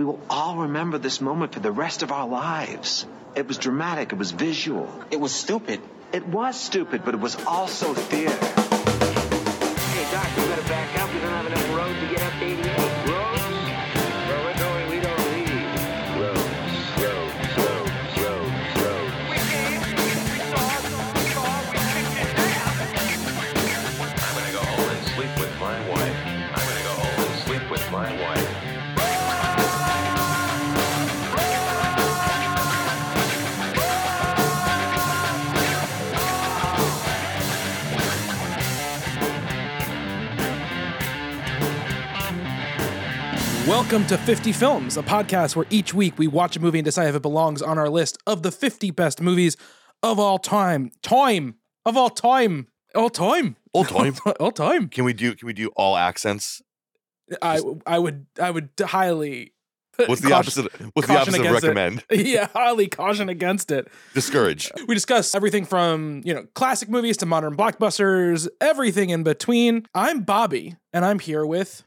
we will all remember this moment for the rest of our lives. It was dramatic, it was visual. It was stupid. It was stupid, but it was also theater. Hey, Doc, we better back up. Welcome to 50 Films, a podcast where each week we watch a movie and decide if it belongs on our list of the 50 best movies of all time. Time of all time. All time. All time. all time. Can we do can we do all accents? I I would I would highly What's the caution- opposite what's the opposite of against it. recommend? yeah, highly caution against it. Discourage. We discuss everything from, you know, classic movies to modern blockbusters, everything in between. I'm Bobby, and I'm here with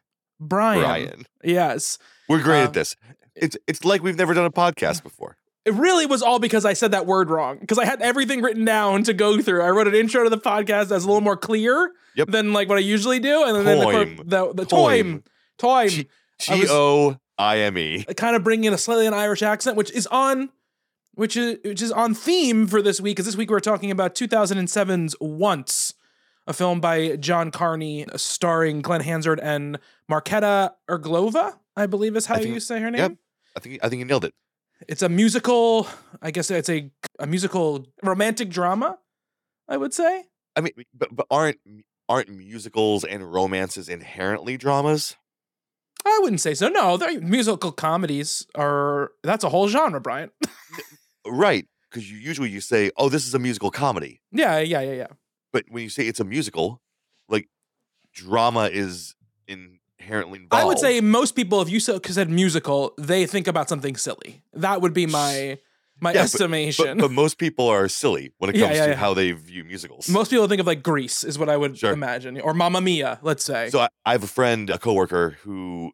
Brian. Brian. Yes. We're great Um, at this. It's it's like we've never done a podcast before. It really was all because I said that word wrong. Because I had everything written down to go through. I wrote an intro to the podcast that's a little more clear Yep. than like what I usually do, and then Toime. the the, the time time G O I M E. kind of bringing in a slightly an Irish accent, which is on which is which is on theme for this week. Because this week we're talking about 2007's Once, a film by John Carney, starring Glen Hansard and Markéta Irglová, I believe is how think- you say her name. Yep. I think I think you nailed it. It's a musical. I guess it's a a musical romantic drama. I would say. I mean, but but aren't aren't musicals and romances inherently dramas? I wouldn't say so. No, they're musical comedies are that's a whole genre, Brian. Right. Because you usually you say, "Oh, this is a musical comedy," yeah, yeah, yeah, yeah. But when you say it's a musical, like drama is inherently involved. I would say most people, if you said musical, they think about something silly. That would be my my Yeah, estimation. But, but most people are silly when it Yeah, comes yeah, to how they view musicals. most people think of like Grease is what I would Sure. imagine, or Mamma Mia. Let's say. So I, I have a friend, a coworker, who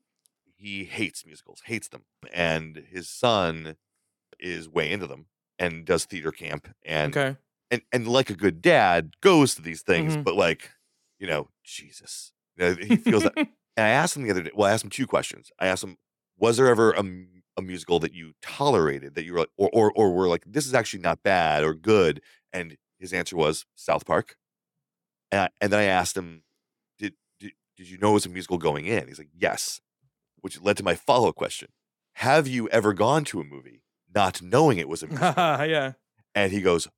he hates musicals, hates them, and his son is way into them and does theater camp and okay. And and like a good dad goes to these things, Mhm. but like you know, Jesus, You know, he feels that. And I asked him the other day. Well, I asked him two questions. I asked him, was there ever a, a musical that you tolerated that you were like, or, or or were like, this is actually not bad or good? And his answer was South Park. And I, and then I asked him, did, did did you know it was a musical going in? He's like, yes, which led to my follow up question: Have you ever gone to a movie not knowing it was a musical? yeah. And he goes,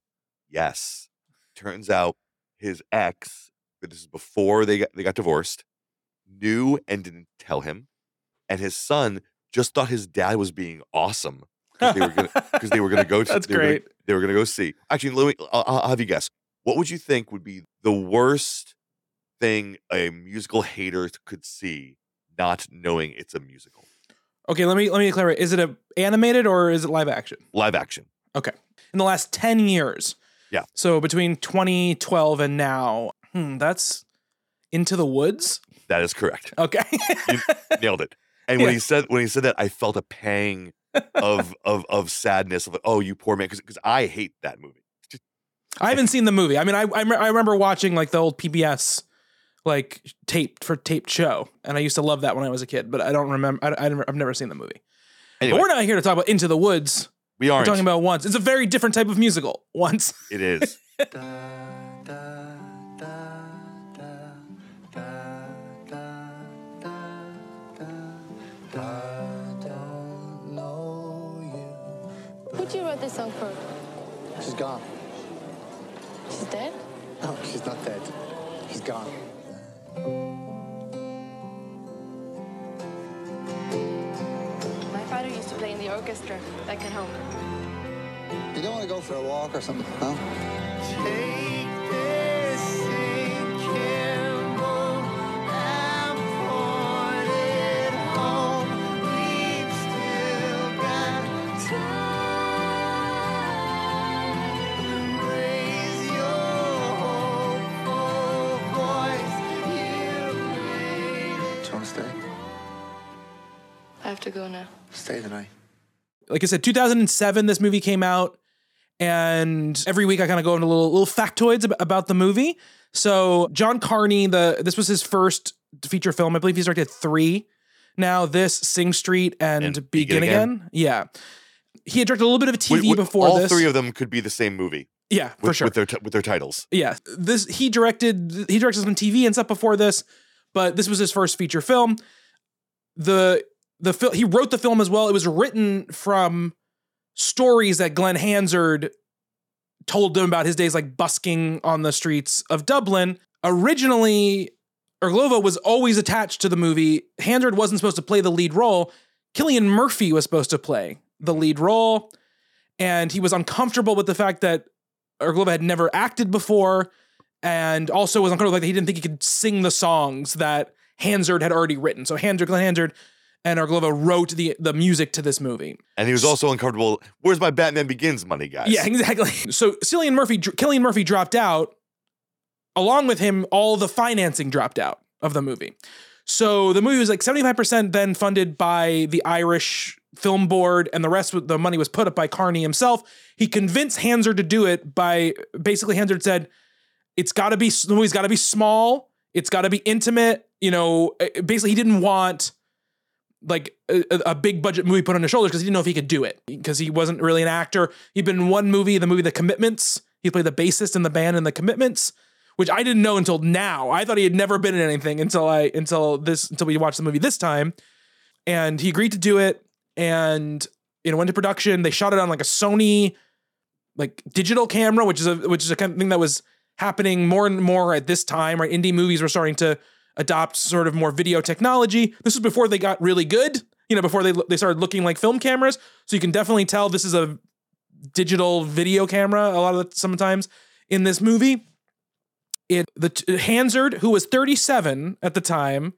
Yes. Turns out his ex, this is before they got they got divorced, knew and didn't tell him. And his son just thought his dad was being awesome because they were gonna because they were gonna go to That's they were gonna- great. they were gonna go see. Actually, let me I'll, I'll have you guess. What would you think would be the worst thing a musical hater could see not knowing it's a musical? Okay, let me let me clarify. Is it a animated or is it live action? Live action. Okay. In the last 10 years. Yeah. So between 2012 and now, hmm, that's Into the Woods. That is correct. Okay. nailed it. And when Yeah. he said when he said that, I felt a pang of of of sadness of like, oh, you poor man, because I hate that movie. I haven't seen the movie. I mean, I I, I remember watching like the old PBS like taped for taped show, and I used to love that when I was a kid. But I don't remember. I, I, I've never seen the movie. Anyway, But we're not here to talk about Into the Woods. We We're talking about Once. It's a very different type of musical. Once. it is. Who'd you write this song for? She's gone. She's dead? No, she's not dead. He's gone. Play in the orchestra back at home. You don't want to go for a walk or something, no? To stay? Have to go now. Stay the night. like I said, 2007, this movie came out, and every week I kind of go into little little factoids ab- about the movie. So John Carney, the this was his first feature film. I believe he's directed three. Now this Sing Street and, And Begin, Begin again. Again? Yeah, he had directed a little bit of TV Wait, wait, before all this. three of them could be the same movie yeah, with, for sure. with their t- with their titles. Yeah, this he directed. He directed some TV and stuff before this, but this was his first feature film. The the film he wrote the film as well. It was written from stories that Glen Hansard told them about his days like busking on the streets of Dublin. Originally, Irglová was always attached to the movie. Hansard wasn't supposed to play the lead role. Cillian Murphy was supposed to play the lead role, and he was uncomfortable with the fact that Irglová had never acted before, and also was uncomfortable that he didn't think he could sing the songs that Hansard had already written. So Hansard, Glen Hansard, and Irglová wrote the the music to this movie. And he was also uncomfortable. Where's my Batman Begins money, guys? Yeah, exactly. So Cillian Murphy, Cillian Murphy dropped out. Along with him, all the financing dropped out of the movie. So the movie was like 75% then funded by the Irish Film Board, and the rest of the money was put up by Carney himself. He convinced Hansard to do it by basically Hansard said, it's got to be the movie's got to be small, it's got to be intimate. You know, eh, basically he didn't want like a, a big budget movie put on his shoulders because he didn't know if he could do it because he wasn't really an actor. He'd been in one movie, the movie The Commitments. He played the bassist in the band in The Commitments, which I didn't know until now. I thought he had never been in anything until I until this until we watched the movie this time. And he agreed to do it and you know went to production. They shot it on like a Sony like digital camera, which is a which is a kind of thing that was happening more and more at this time. Right, indie movies were starting to adopt sort of more video technology. This was before they got really good. You know, before they they started looking like film cameras. So you can definitely tell this is a digital video camera. A lot of the sometimes in this movie, it the Hansard who was 37 at the time,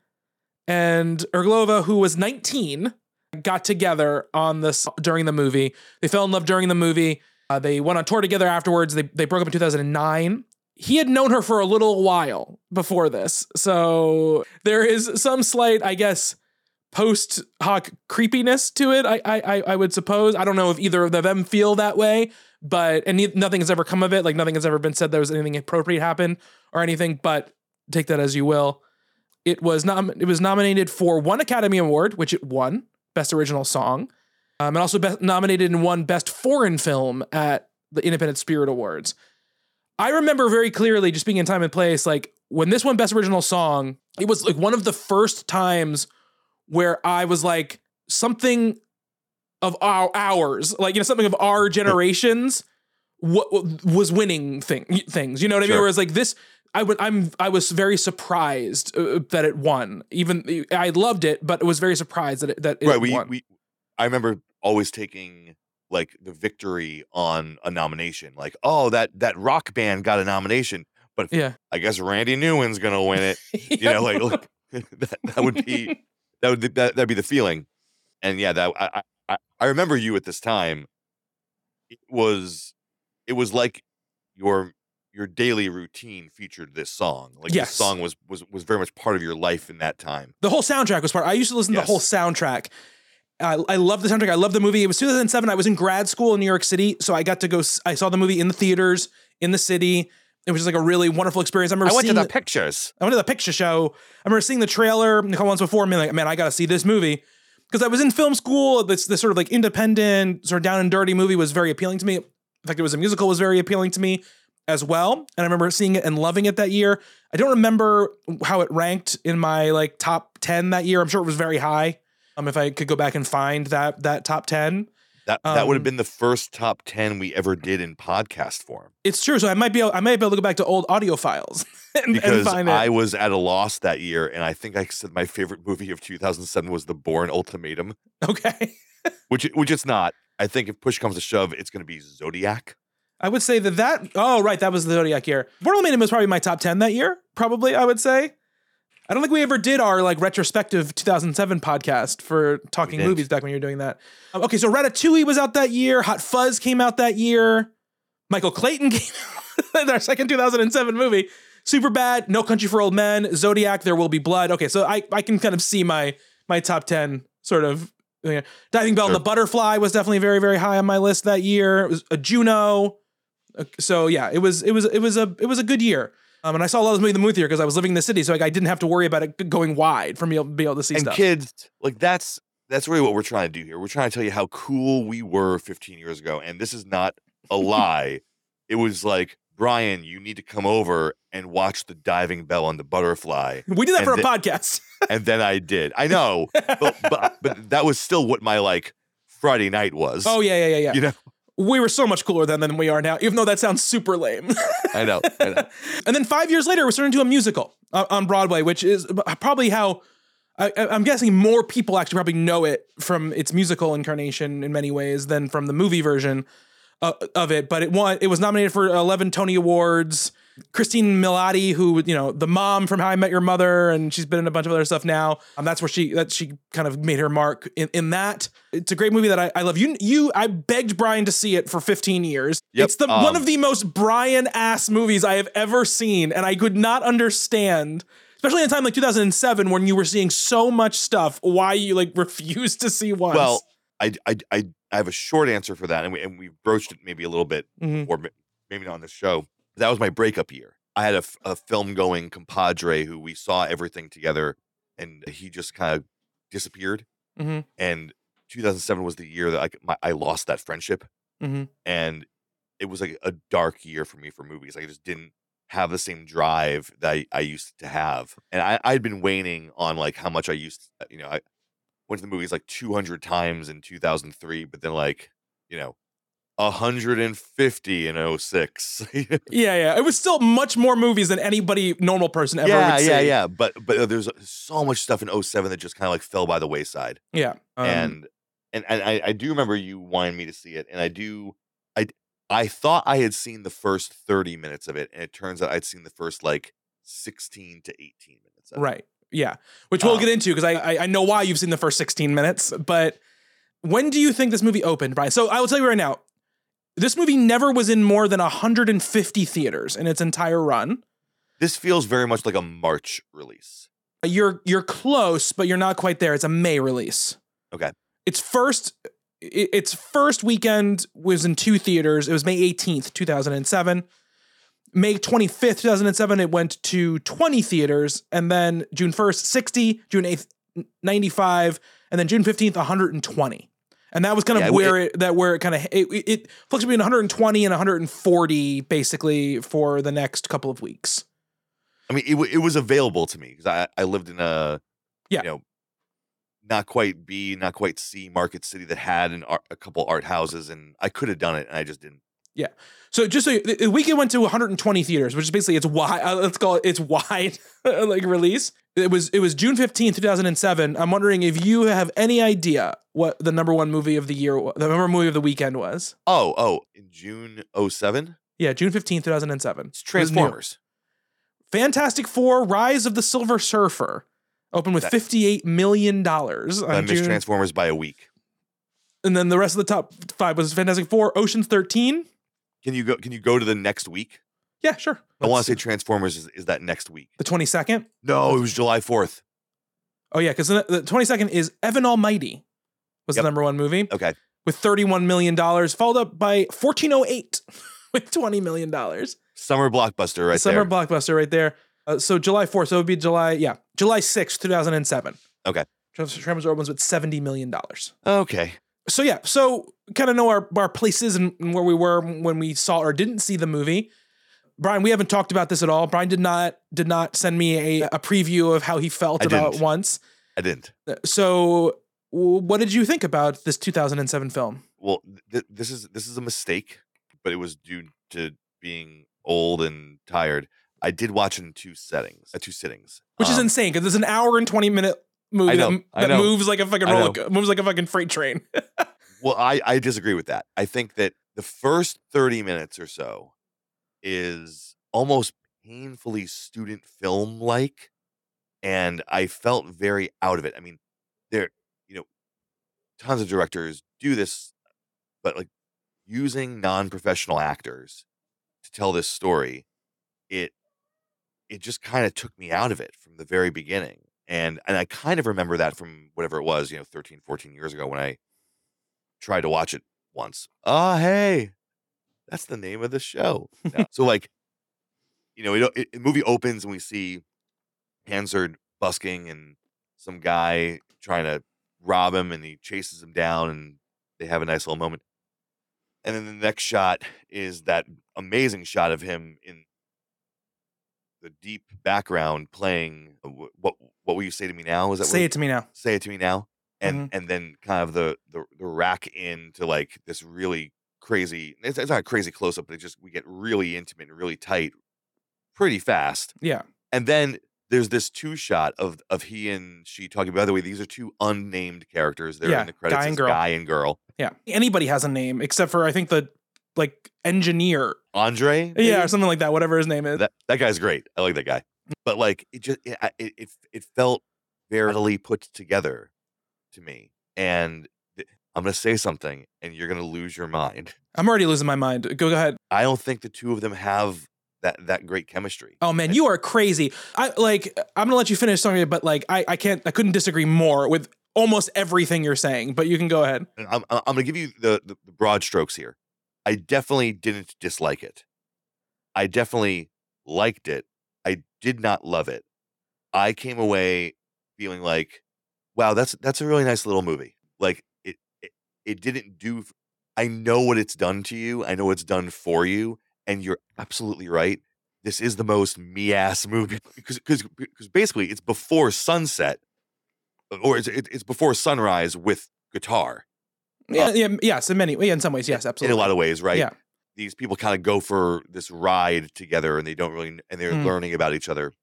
and Irglová who was 19 got together on this during the movie. They fell in love during the movie. Uh, they went on tour together afterwards. They they broke up in 2009. He had known her for a little while before this, so there is some slight, I guess, post hoc creepiness to it. I I I would suppose. I don't know if either of them feel that way, but and nothing has ever come of it. Like nothing has ever been said there was anything appropriate happen or anything. But take that as you will. It was nom- it was nominated for one Academy Award, which it won, Best Original Song, um, and also be- nominated and won Best Foreign Film at the Independent Spirit Awards. I remember very clearly just being in time and place, like when this won Best Original Song, it was like one of the first times where I was like something of our ours, like you know something of our generations, what was winning thing things. You know what I mean? Sure. Whereas like this, I would I'm I was very surprised uh, that it won. Even I loved it, but I was very surprised that it, that it right. We, won. we I remember always taking like the victory on a nomination. Like, oh, that that rock band got a nomination, but yeah, I guess Randy Newman's gonna win it. You know, like, like that, that would be that would that that'd be the feeling. And yeah, that I, I I remember you at this time. It was it was like your your daily routine featured this song. Like Yes. this song was was was very much part of your life in that time. The whole soundtrack was part. I used to listen to the whole soundtrack. I I love the soundtrack. I love the movie. It was 2007. I was in grad school in New York City, so I got to go. I saw the movie in the theaters in the city. It was just like a really wonderful experience. I remember I went to seeing the pictures. I went to the picture show. I remember seeing the trailer a couple months before. and being like, man, I got to see this movie because I was in film school. This this sort of like independent, sort of down and dirty movie was very appealing to me. In fact, it was a musical was very appealing to me as well. And I remember seeing it and loving it that year. I don't remember how it ranked in my like top ten that year. I'm sure it was very high. Um, if I could go back and find that that top ten, That that would have Um, been the first top ten we ever did in podcast form. it's true. So I might be able, I might be able to go back to old audio files and, and Because find it. I was at a loss that year, and I think I said my favorite movie of 2007 was The Bourne Ultimatum, okay. which which it's not. I think if push comes to shove, it's going to be Zodiac. I would say that that oh right that was the Zodiac year. Bourne Ultimatum was probably my top ten that year. Probably I would say. I don't think we ever did our like retrospective 2007 podcast for talking movies back when you were doing that. Um, okay, so Ratatouille was out that year. Hot Fuzz came out that year. Michael Clayton came out our second 2007 movie. Super Bad, No Country for Old Men, Zodiac, There Will Be Blood. Okay, so I I can kind of see my my top ten sort of Yeah. Diving Bell and the Butterfly was definitely very, very high on my list that year. It was a Juno. Uh, So yeah, it was it was it was a it was a good year. Um, and I saw a lot of movies in the movie theater because I was living in the city, so like I didn't have to worry about it going wide for me to be able to see and stuff. kids, like that's that's really what we're trying to do here. We're trying to tell you how cool we were 15 years ago, and this is not a lie. It was like Brian, you need to come over and watch the diving bell on the butterfly, we did that and for a podcast. and then I did. I know, but but but that was still what my like Friday night was. oh yeah, yeah, yeah, yeah. you know, We were so much cooler then than we are now, even though that sounds super lame. I know. I know. and then five years later, was turned into a musical uh, on Broadway, which is probably how I, I'm guessing more people actually probably know it from its musical incarnation in many ways than from the movie version uh, of it. But it won. It was nominated for 11 Tony Awards. Christine Milioti, who you know, the mom from How I Met Your Mother, and she's been in a bunch of other stuff now. Um, that's where she that she kind of made her mark in, in that. It's a great movie that I, I love. You you I begged Brian to see it for 15 years. Yep, It's the one um, of the most Brian ass movies I have ever seen, and I could not understand. Especially in a time like 2007 when you were seeing so much stuff, why you like refused to see once. Well, I, I I I have a short answer for that, and we and we broached it maybe a little bit, Mhm. or maybe not on this show. That was my breakup year. I had a film going compadre who we saw everything together, and he just kind of disappeared. Mhm. And 2007 was the year that I my, I lost that friendship, Mhm. and it was like a dark year for me for movies. Like, I just didn't have the same drive that I, I used to have, and I I'd been waning on like how much I used. You know, I went to the movies like 200 times in 2003, but then like you know 150 in 06. yeah, yeah. It was still much more movies than anybody normal person ever yeah, would see. yeah, yeah. But but uh, there's so much stuff in 07 that just kind of like fell by the wayside. Yeah. Um, and and and I, I do remember you wanting me to see it, and I do. I I thought I had seen the first 30 minutes of it, and it turns out I'd seen the first like 16 to 18 minutes. Of it. Right. Yeah. Which we'll Um, get into because I, I I know why you've seen the first 16 minutes, but when do you think this movie opened, Brian? So I will tell you right now, this movie never was in more than 150 theaters in its entire run. This feels very much like a March release. You're you're close, but you're not quite there. It's a May release. Okay. Its first its first weekend was in two theaters. It was May 18th, 2007. May 25th, 2007, it went to 20 theaters. And then June 1st, 60, June 8th, 95, and then June 15th, 120. And that was kind of Yeah, where it, that where it kind of it, it, it between 120 and 140 basically for the next couple of weeks. I mean, it, it was available to me because I, I lived in a, Yeah. you know, not quite B, not quite C market city that had an art, a couple art houses, and I could have done it, and I just didn't. Yeah. So just so you, the the weekend went to 120 theaters, which is basically its wide. Uh, let's call it its wide like release. It was it was June 15th, 2007. I'm wondering if you have any idea what the number one movie of the year, the number one movie of the weekend was. Oh, oh, in June 07, Yeah, June 15th, 2007. it's It. Transformers. Fantastic Four: Rise of the Silver Surfer opened with That- 58 million dollars I missed June, Transformers by a week. and then the rest of the top five was Fantastic Four, Ocean's 13. Can you go? Can you go to the next week? Yeah, sure. I want to say Transformers is, is that next week. the 22nd. No, it was July 4th. Oh yeah, because the, the 22nd is Evan Almighty was Yep. the number one movie Okay. with 31 million dollars, followed up by 1408 with 20 million dollars. Summer blockbuster right there. Summer there. blockbuster right there. Uh, so July 4th, so it would be July, yeah, July 6th, 2007. Okay. Transformers opens with 70 million dollars. okay. So yeah, so kind of know our our places and and where we were when we saw or didn't see the movie. Brian, we haven't talked about this at all. Brian did not did not send me a, a preview of how he felt I about didn't. once. I didn't. So, what did you think about this 2007 film? Well, th- this is this is a mistake, but it was due to being old and tired. I did watch it in two settings, uh, two sittings, Which is Um, insane because it's an hour and 20 minute movie know, that, that moves like a fucking roller, moves like a fucking freight train. Well, I, I disagree with that. I think that the first 30 minutes or so is almost painfully student film like. And I felt very out of it. I mean, there, you know, tons of directors do this, but like using non professional actors to tell this story, it, it just kind of took me out of it from the very beginning. And and I kind of remember that from whatever it was, you know, 13, 14 years ago when I tried to watch it once. Oh, hey, that's the name of the show. No. so like, you know, it, it, movie opens and we see Hansard busking and some guy trying to rob him and he chases him down and they have a nice little moment. And then the next shot is that amazing shot of him in the deep background playing uh, what what will you say to me now? Is that Say it to me now. say it to me now? And Mhm. and then kind of the the, the rack into like this really crazy it's, it's not a crazy close up, but it just we get really intimate and really tight pretty fast. Yeah. And then there's this two shot of of he and she talking. By the way, these are two unnamed characters. They're Yeah, in the credits guy and girl. guy and girl. Yeah. Anybody has a name except for I think the like engineer. Andre, Yeah, or something like that, whatever his name is. that that guy's great. I like that guy. But like it just it it it, felt readily put together to me. And I'm gonna say something, and you're gonna lose your mind. I'm already losing my mind. Go, go ahead. I don't think the two of them have that that great chemistry. Oh man, you are crazy. I like I'm gonna let you finish something, but like I, I can't I couldn't disagree more with almost everything you're saying, but you can go ahead. I'm I'm I'm gonna give you the, the the broad strokes here. I definitely didn't dislike it. I definitely liked it. I did not love it. I came away feeling like, wow, that's that's a really nice little movie. Like it didn't do. I know what it's done to you. I know it's done for you, and you're absolutely right. This is the most me ass movie because because because basically it's before sunset, or it's it's before sunrise with guitar Yeah, yeah, yes, in many yeah, in some ways, yes, absolutely. in a lot of ways, right? Yeah. These people kind of go for this ride together, and they don't really, and they're Mm. learning about each other.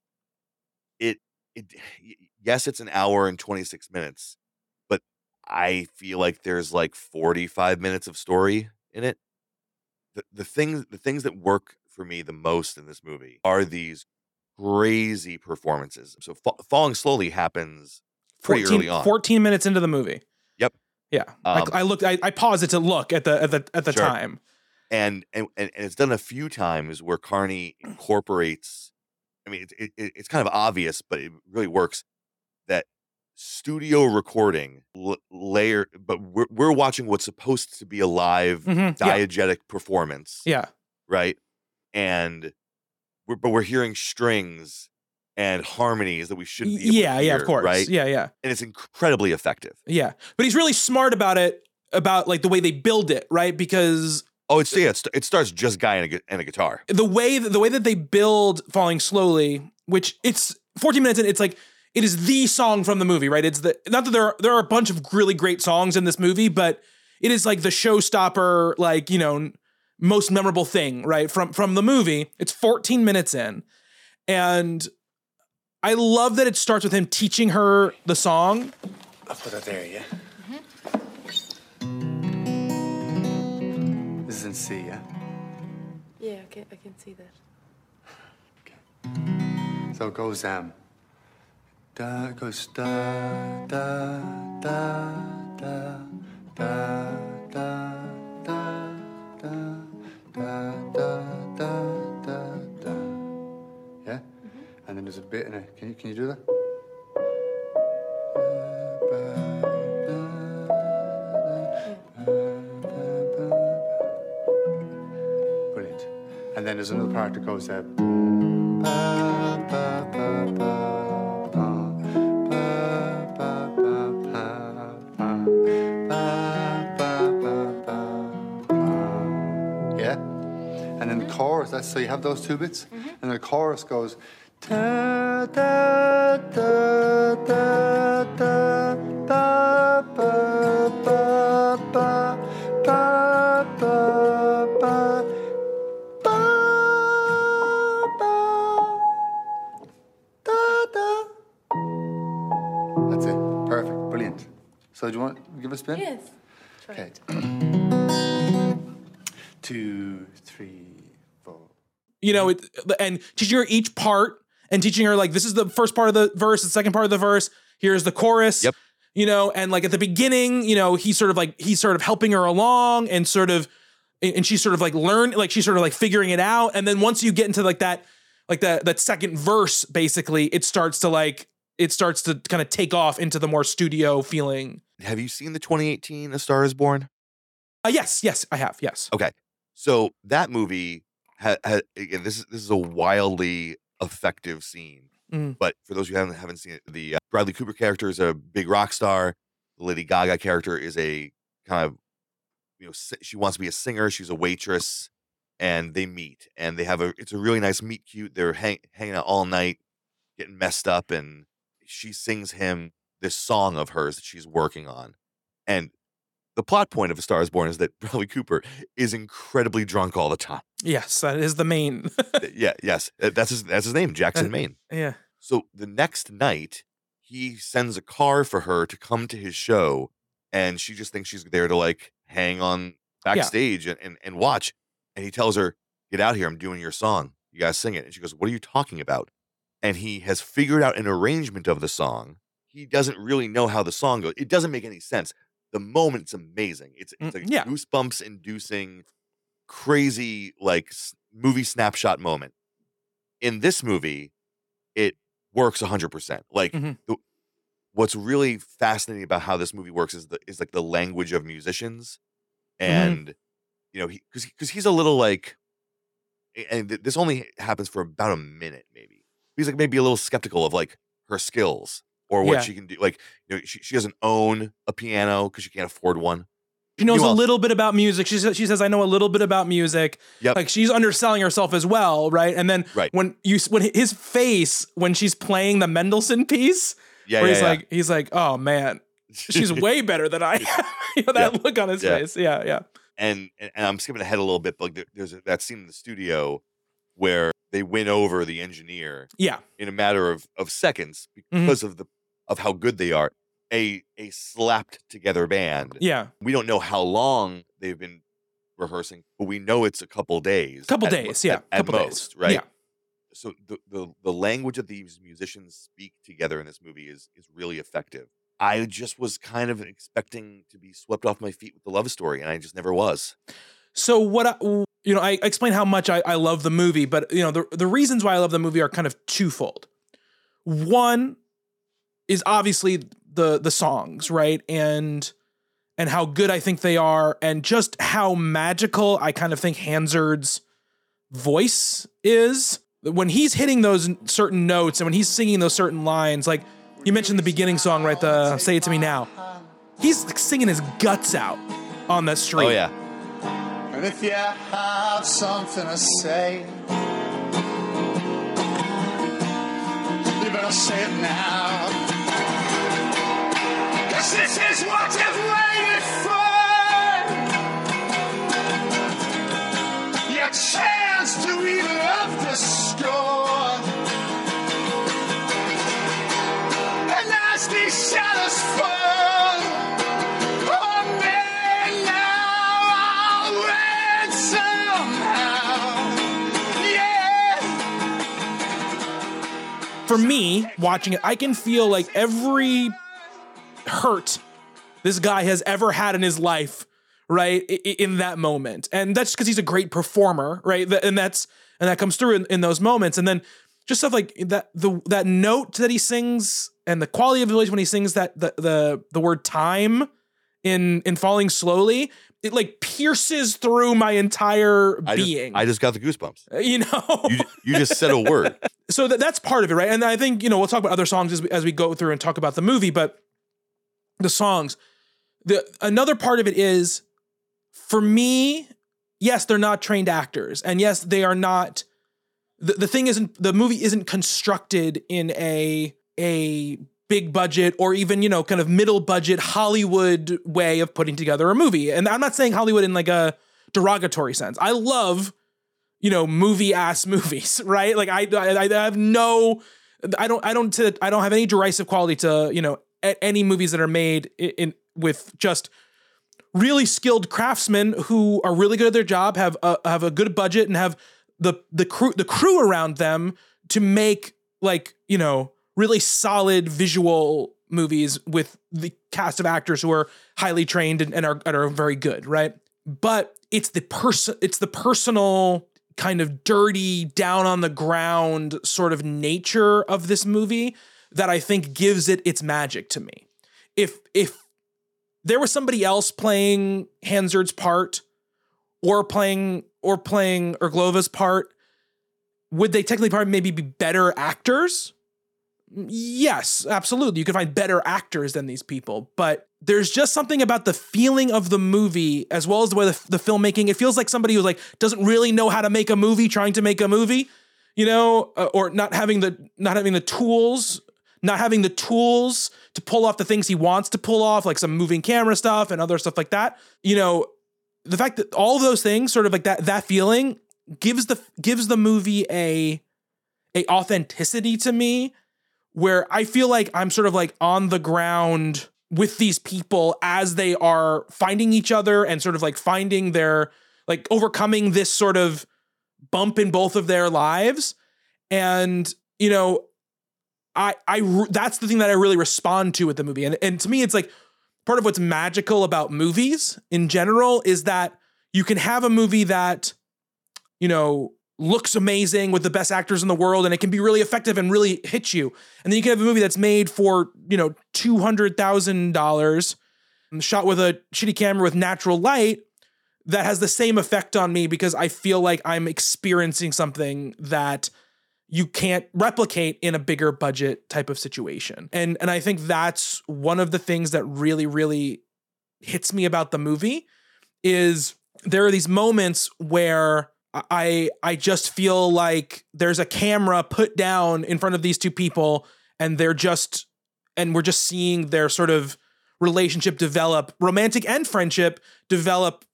It, it, yes, it's an hour and twenty six minutes, I feel like there's like forty five minutes of story in it. The the things the things that work for me the most in this movie are these crazy performances. So fa- falling slowly happens pretty 14, early on. 14 minutes into the movie. Yep. Yeah. I- Um, I, looked I, I paused it to look at the at the at the Sure. time. and and and it's done a few times where Carney incorporates. I mean, it, it- it's kind of obvious, but it really works. That studio recording l- layer, but we're we're watching what's supposed to be a live Mhm, yeah. diegetic performance, Yeah. right? And we're, but we're hearing strings and harmonies that we shouldn't be. Able Yeah, to yeah, of course. right? Yeah, yeah. and it's incredibly effective. Yeah. But he's really smart about it about like the way they build it, right? Because Oh, it's yeah, it's, it starts just guy and a, and a guitar. the way that, the way that they build falling slowly which it's 14 minutes and it's like it is the song from the movie right it's the not that there are there are a bunch of really great songs in this movie but it is like the showstopper like you know most memorable thing right from from the movie it's 14 minutes in and i love that it starts with him teaching her the song I'll put it there, yeah? This is in C, yeah? Yeah, I can, I can see that. Okay. So it goes, um, da, goes da, da, da, da, da, da, da, da, da, da, da, da, da. Yeah? And then there's a bit in it. Can you, can you do that? Brilliant. And then there's another part that goes uh, that's so you have those two bits, mm-hmm. and the chorus goes da da da da da ba ba ba ba ba ba ba ba da da. That's it. Perfect. Brilliant. So do you want to give a spin? Yes. Okay. Two. You know, it, and teaching her each part and teaching her like this is the first part of the verse, the second part of the verse. Here's the chorus. Yep. You know, and like at the beginning, you know, he's sort of like he's sort of helping her along and sort of, and she's sort of like learn like she's sort of like figuring it out. And then once you get into like that, like that that second verse, basically, it starts to like it starts to kind of take off into the more studio feeling. Have you seen the 2018 A Star Is Born? Uh, yes, yes, I have. Yes. Okay, so that movie ha, ha, again. This is this is a wildly effective scene. Mm. But for those who haven't haven't seen it, the uh, Bradley Cooper character is a big rock star. The Lady Gaga character is a kind of you know she wants to be a singer. She's a waitress, and they meet and they have a it's a really nice meet cute. They're hang, hanging out all night, getting messed up, and she sings him this song of hers that she's working on, and the plot point of A Star Is Born is that Bradley Cooper is incredibly drunk all the time. Yes, that is the main. yeah, yes, uh, that's his that's his name, Jackson, Uh, Maine. yeah. So the next night, he sends a car for her to come to his show, and she just thinks she's there to like hang on backstage and, and, and watch. And he tells her, Get out here, I'm doing your song. You guys sing it. And she goes, What are you talking about? And he has figured out an arrangement of the song. He doesn't really know how the song goes. It doesn't make any sense. The moment's amazing. It's it's a Mm, yeah. goosebumps inducing, crazy like movie snapshot moment. In this movie, it works 100%. Like Mhm. the, what's really fascinating about how this movie works is the is like the language of musicians Mm-hmm. and you know he cuz cuz he's a little like and th- this only happens for about a minute maybe. He's like maybe a little skeptical of like her skills or what Yeah. she can do like you know she, she doesn't own a piano cuz she can't afford one. She knows a little bit about music. She says, she says, I know a little bit about music. Yep. Like she's underselling herself as well, right? And then Right. when you when his face when she's playing the Mendelssohn piece, Yeah, where yeah, he's yeah. like he's like, oh man, she's way better than I am. you know that look on his face. Yeah, yeah. and and I'm skipping ahead a little bit, but like there, there's a, that scene in the studio where they win over the engineer Yeah. in a matter of of seconds Mhm. because of the of how good they are. A a slapped together band. Yeah. We don't know how long they've been rehearsing, but we know it's a couple days. Couple at days, yeah, At, at couple days, most, right? yeah. So the, the the language that these musicians speak together in this movie is is really effective. I just was kind of expecting to be swept off my feet with the love story, and I just never was. So what I, you know, I explain how much I, I love the movie, but you know, the the reasons why I love the movie are kind of twofold. One is obviously the the songs, right? And and how good I think they are, and just how magical I kind of think Hansard's voice is when he's hitting those certain notes and when he's singing those certain lines. Like you mentioned the beginning song, right? The "Say It to Me Now." He's like, singing his guts out on the street. Oh yeah. And if you have something to say, you better say it now. This is what you've waited for. Your chance to even up the score. And as these shadows fall. Oh yeah. for me watching it i can feel like every hurt this guy has ever had in his life right in that moment and that's because he's a great performer right and that's and that comes through in, in those moments and then just stuff like that the that note that he sings and the quality of his voice when he sings that the the, the word time in in falling slowly it like pierces through my entire I being Just, I just got the goosebumps. Uh, you know You, you just said a word. so that, that's part of it, right? And I think you know we'll talk about other songs as we, as we go through and talk about the movie, but the songs. The another part of it is, for me, yes, they're not trained actors, and yes, they are not. The, the thing isn't the movie isn't constructed in a a big budget or even you know kind of middle budget Hollywood way of putting together a movie, and I'm not saying Hollywood in like a derogatory sense. I love you know movie ass movies right like I, I i have no i don't i don't i don't have any derisive quality to you know a- any movies that are made in, in with just really skilled craftsmen who are really good at their job have a, have a good budget and have the the crew the crew around them to make like you know really solid visual movies with the cast of actors who are highly trained and, and are and are very good right? But it's the person it's the personal kind of dirty down on the ground sort of nature of this movie that I think gives it its magic to me. If if there was somebody else playing Hansard's part or playing or playing Irglová's part, would they technically probably maybe be better actors? Yes, absolutely. You can find better actors than these people, but there's just something about the feeling of the movie as well as the way the, the filmmaking. It feels like somebody who like doesn't really know how to make a movie trying to make a movie, you know, uh, or not having the not having the tools, not having the tools to pull off the things he wants to pull off, like some moving camera stuff and other stuff like that. You know, the fact that all of those things, sort of like that that feeling, gives the gives the movie a a authenticity to me where I feel like I'm sort of like on the ground with these people as they are finding each other and sort of like finding their like overcoming this sort of bump in both of their lives and you know I I that's the thing that I really respond to with the movie and and to me it's like part of what's magical about movies in general is that you can have a movie that you know looks amazing with the best actors in the world and it can be really effective and really hit you. And then you can have a movie that's made for, you know, $200,000 shot with a shitty camera with natural light that has the same effect on me because I feel like I'm experiencing something that you can't replicate in a bigger budget type of situation. And and I think that's one of the things that really really hits me about the movie is there are these moments where I I just feel like there's a camera put down in front of these two people and they're just and we're just seeing their sort of relationship develop, romantic and friendship develop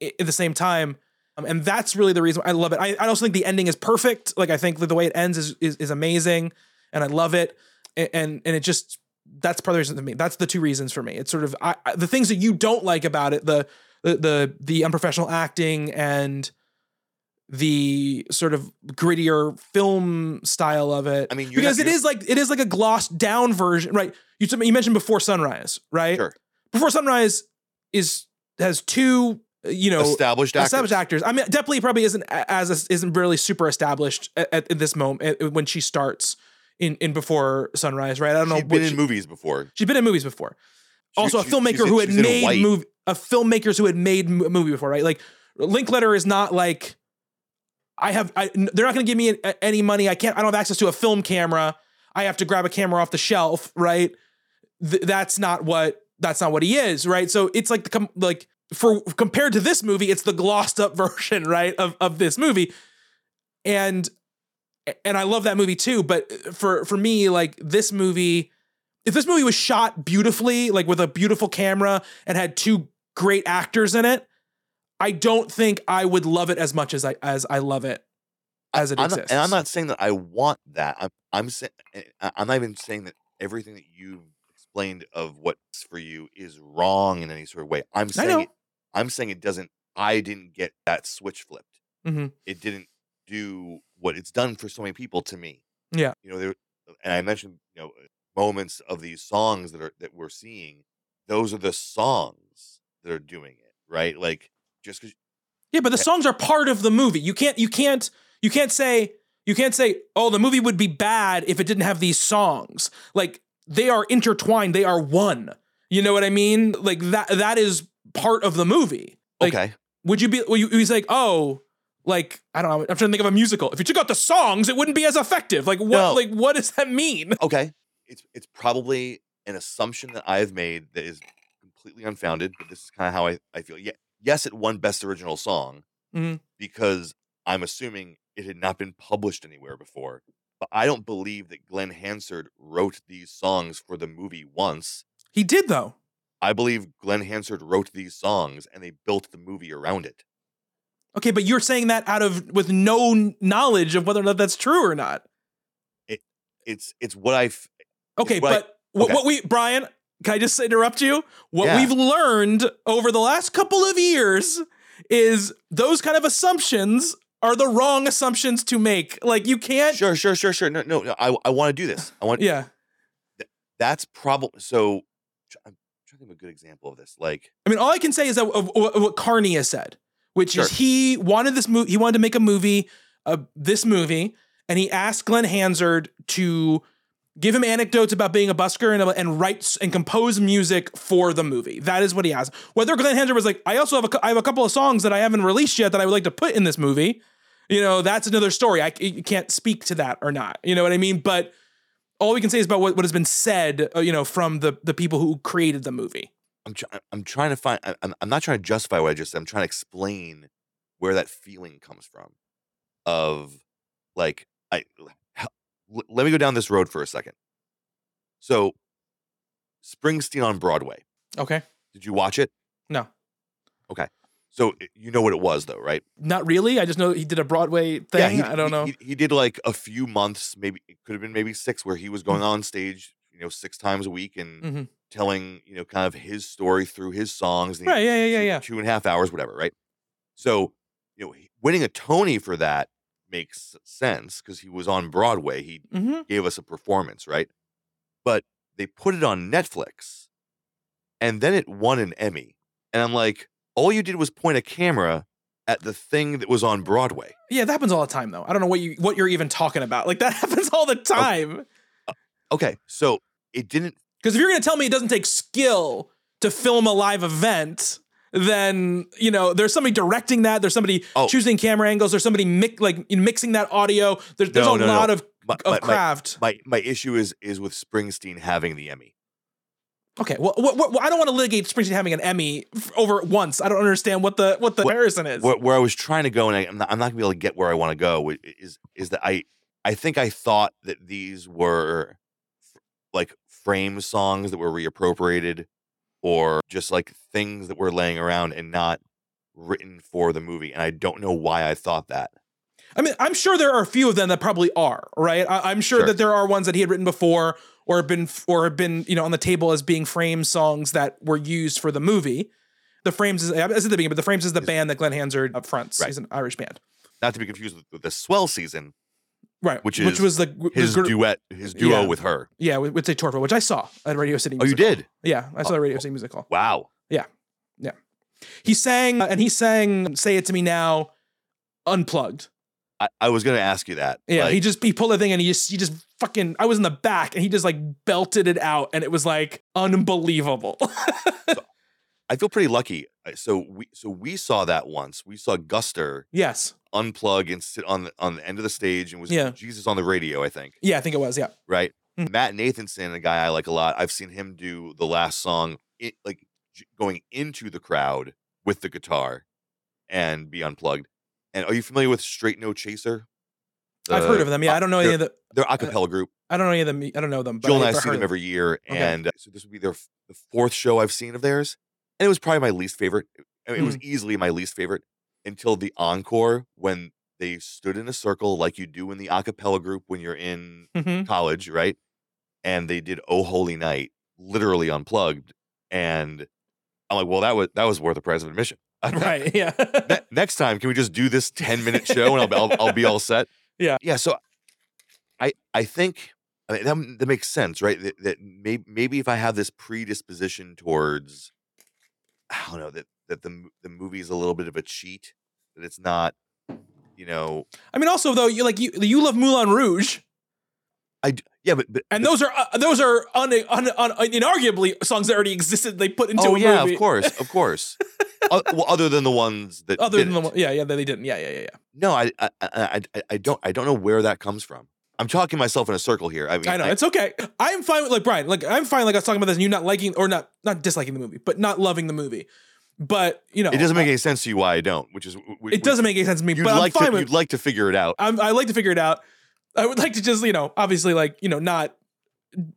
at the same time. Um, and that's really the reason I love it. I, I also think the ending is perfect. Like I think the way it ends is is, is amazing, and I love it. A- And and it just that's part of the reason to me. That's the two reasons for me. It's sort of I, I- the things that you don't like about it, the the the, the unprofessional acting and the sort of grittier film style of it. I mean, because not- it like it is like a glossed down version, right? You you mentioned before sunrise, right? Sure. Before sunrise is has two, you know, Established actors. established actors. I mean, definitely probably isn't as isn't really super established at, at, this moment eh, when she starts in in before sunrise, right? I don't know. She'd been which- in movies before. She's been in movies before. She- also, a filmmaker who had made movie, a filmmakers who had made a movie before, right? Like Linklater is not like I have. I, they're not going to give me any money. I can't. I don't have access to a film camera. I have to grab a camera off the shelf, right? Th- that's not what. That's not what he is, right? So it's like the com- like for compared to this movie, it's the glossed up version, right, of of this movie, and and I love that movie too. But for for me, like this movie, if this movie was shot beautifully, like with a beautiful camera and had two great actors in it, I don't think I would love it as much as I as I love it as it I'm not, exists. and I'm not saying that I want that. I'm I'm saying eh, I'm not even saying that everything that you've explained of what's for you is wrong in any sort of way. I'm saying it, I'm saying it doesn't. I didn't get that switch flipped. Mhm. It didn't do what it's done for so many people to me. Yeah. You know, there and I mentioned you know moments of these songs that are that we're seeing. Those are the songs that are doing it, right? Like just because Yeah, but the songs are part of the movie. You can't you can't you can't say you can't say, "Oh, the movie would be bad if it didn't have these songs." Like they are intertwined, they are one. You know what I mean? Like that that is part of the movie. Like okay, would you be would you he's like, "Oh, like I don't know, I'm trying to think of a musical. If you took out the songs, it wouldn't be as effective." Like what No. like what does that mean? okay, it's it's probably an assumption that I have made that is completely unfounded, but this is kind of how I, I feel. Yeah, yes, it won Best Original Song Mhm. because I'm assuming it had not been published anywhere before. But I don't believe that Glen Hansard wrote these songs for the movie once. He did though. I believe Glen Hansard wrote these songs and they built the movie around it. Okay, but you're saying that out of with no knowledge of whether or not that's true or not. It's it's what I've Okay, what I- but what, okay. what we Brian, can I just interrupt you? What Yeah. we've learned over the last couple of years is those kind of assumptions are the wrong assumptions to make. Like you can't sure sure sure sure no no, no I I want to do this. I want Yeah. that's probably so. tr- I'm trying to think of a good example of this. Like I mean, all I can say is that of, of what Carney has said, which Sure. is he wanted this movie, he wanted to make a movie, uh, this movie, and he asked Glen Hansard to give him anecdotes about being a busker and, and write and compose music for the movie. That is what he has. Whether Glen Hansard was like, I also have a, I have a couple of songs that I haven't released yet that I would like to put in this movie. You know, that's another story. I you can't speak to that or not. You know what I mean? But all we can say is about what, what has been said, uh, you know, from the the people who created the movie. I'm I'm trying to find. I'm I'm not trying to justify what I just said. I'm trying to explain where that feeling comes from. Of like I let me go down this road for a second. So, Springsteen on Broadway. Okay. Did you watch it? No, So you know what it was though, right? not really. I just know he did a Broadway thing. he, I don't he- know. He, he did like a few months, maybe it could have been maybe six, where he was going on stage, you know, six times a week and Mhm. telling, you know, kind of his story through his songs. Right. Yeah. Yeah. Yeah. two- Yeah. two and a half hours, whatever, right? So, you know, winning a Tony for that makes sense because he was on Broadway. He hmm gave us a performance, right? But they put it on Netflix and then it won an Emmy. And I'm like, all you did was point a camera at the thing that was on Broadway. Yeah. That happens all the time, though. I don't know what you what you're even talking about. Like that happens all the oh, time. Uh, okay, so it didn't Because if you're going to tell me it doesn't take skill to film a live event, then you know there's somebody directing that. There's somebody Oh. choosing camera angles. There's somebody mic- like you know, mixing that audio. There's, there's No, a no, no. lot of my, of my- my- craft. My, my issue is is with Springsteen having the Emmy. Okay, well, what, what, I don't want to litigate Springsteen having an Emmy f- over once. I don't understand what the what the What- comparison is. where, where I was trying to go, and I, I'm not, I'm not gonna be able to get where I want to go. Is is that I I think I thought that these were like frame songs that were reappropriated, or just like things that were laying around and not written for the movie. And I don't know why I thought that. I mean, I'm sure there are a few of them that probably are right. I, I'm sure, Sure. that there are ones that he had written before, or have been, or have been, you know, on the table as being frame songs that were used for the movie. The Frames is, I said at the beginning, but the Frames is the band that Glen Hansard up fronts. Right. He's an Irish band, Not to be confused with, the Swell season, right? Which is which was the the his gr- duet, his duo Yeah. with her. yeah, with, with Tate Torvo, which I saw at Radio City. Oh, you Hall. did? Yeah, I saw Oh, the Radio oh. City Music Hall. Wow. Yeah, yeah. He sang, and he sang "Say It to Me Now," unplugged. I, I was gonna ask you that. Yeah, Like, he just he pulled a thing and he just he just fucking I was in the back and he just like belted it out and it was like unbelievable. I feel pretty lucky. So we so we saw that once. We saw Guster yes. unplug and sit on the on the end of the stage and was Yeah. Jesus on the radio, I think. Yeah, I think it was. Yeah. Right. Mhm. Matt Nathanson, a guy I like a lot. I've seen him do the last song, it, like going into the crowd with the guitar and be unplugged. And are you familiar with Straight No Chaser? I've heard of them. Yeah, I don't know any of the They're a cappella group. I don't know any of them. I don't know them. But Jill and I, I see them every year, Okay. and uh, so this would be their f- the fourth show I've seen of theirs, and it was probably my least favorite. I mean, It was Mm. easily my least favorite until the encore when they stood in a circle like you do in the a cappella group when you're in Mhm. college, right? And they did "Oh Holy Night" literally unplugged, and I'm like, well, that was that was worth the price of admission. Right. Yeah. Ne- next time, can we just do this 10 minute show and I'll, I'll, I'll be all set? Yeah. Yeah. So I, I think I mean, that, that makes sense, right? That, that maybe, maybe if I have this predisposition towards, I don't know, that, that the, the movie is a little bit of a cheat, that it's not, you know, I mean, also though, you like you you love Moulin Rouge, I, yeah, but, but and those are uh, those are un, un, un, inarguably songs that already existed. They put into oh a yeah, movie. of course, of course. O- well, other than the ones that Other than the didn't. one, yeah, yeah, they didn't. Yeah, yeah, yeah, yeah. no, I, I, I, I- I don't, I don't know where that comes from. I'm talking myself in a circle here. I mean, I know it's okay. I'm fine with like Brian. Like I'm fine. Like I was talking about this, and you not liking or not not disliking the movie, but not loving the movie. But you know, It doesn't make any sense to you why I don't, which is w- it doesn't make any sense to me. But like I'm fine to with. you'd like to figure it out. I'm, I like to figure it out. I would like to just you know, obviously, like you know, not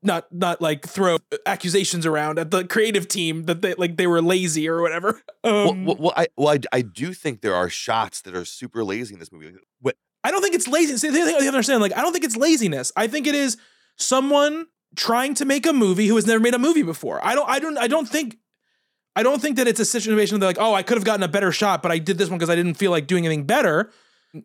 not not like throw accusations around at the creative team that they like they were lazy or whatever. Well, Um, well, well, I well I, I do think there are shots that are super lazy in this movie. What I don't think it's lazy. See, the thing to understand, like, I don't think it's laziness. I think it is someone trying to make a movie who has never made a movie before. I don't, I don't, I don't think, I don't think that it's a situation that they're like, oh, I could have gotten a better shot, but I did this one because I didn't feel like doing anything better.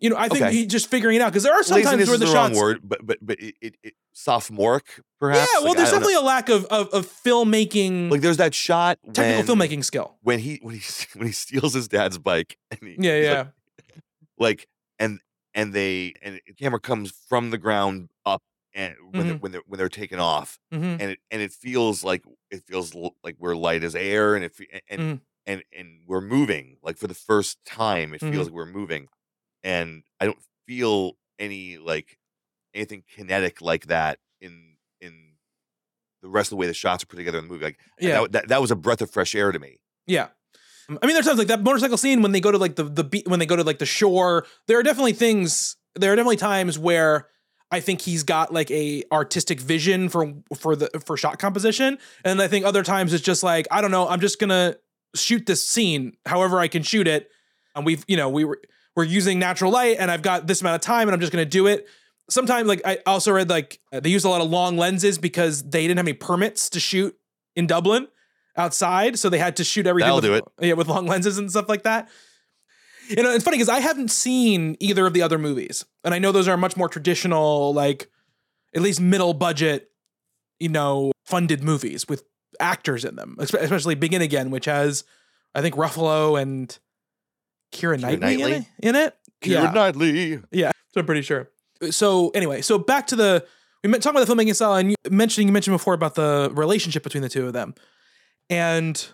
You know, I think Okay. he just figuring it out because there are sometimes laziness where the the shots. wrong word, but but but it, it, it sophomoric perhaps. Yeah, well, Like, there's don't know. definitely a lack of of, of filmmaking, like there's that shot technical when, filmmaking skill. when he when he when he steals his dad's bike and he, Yeah, yeah, like, like and and they and the camera comes from the ground up and when they're, when they're when they're taken off, hmm and it and it feels like it feels like we're light as air, and it fe- and Mhm. and and we're moving like for the first time. It feels like we're moving, and I don't feel any like anything kinetic like that in in the rest of the way the shots are put together in the movie. Like Yeah. that, that that was a breath of fresh air to me. Yeah. I mean, there's times like that motorcycle scene when they go to like the the be- when they go to like the shore. There are definitely things. There are definitely times where I think he's got like a artistic vision for for the for shot composition, and I think other times it's just like I don't know. I'm just gonna shoot this scene however I can shoot it, and we've you know we were we're using natural light, and I've got this amount of time, and I'm just gonna do it. Sometimes like I also read like they use a lot of long lenses because they didn't have any permits to shoot in Dublin outside, so they had to shoot everything. That'll with, do it. Yeah, with long lenses and stuff like that. You know, it's funny because I haven't seen either of the other movies, and I know those are much more traditional, like at least middle budget, you know, funded movies with actors in them, especially Begin Again, which has I think Ruffalo and Kira Keira Knightley, In, it, in it. Keira Knightley. Yeah, so I'm pretty sure. So anyway, so back to the we meant talking about the filmmaking style, and you mentioning you mentioned before about the relationship between the two of them, and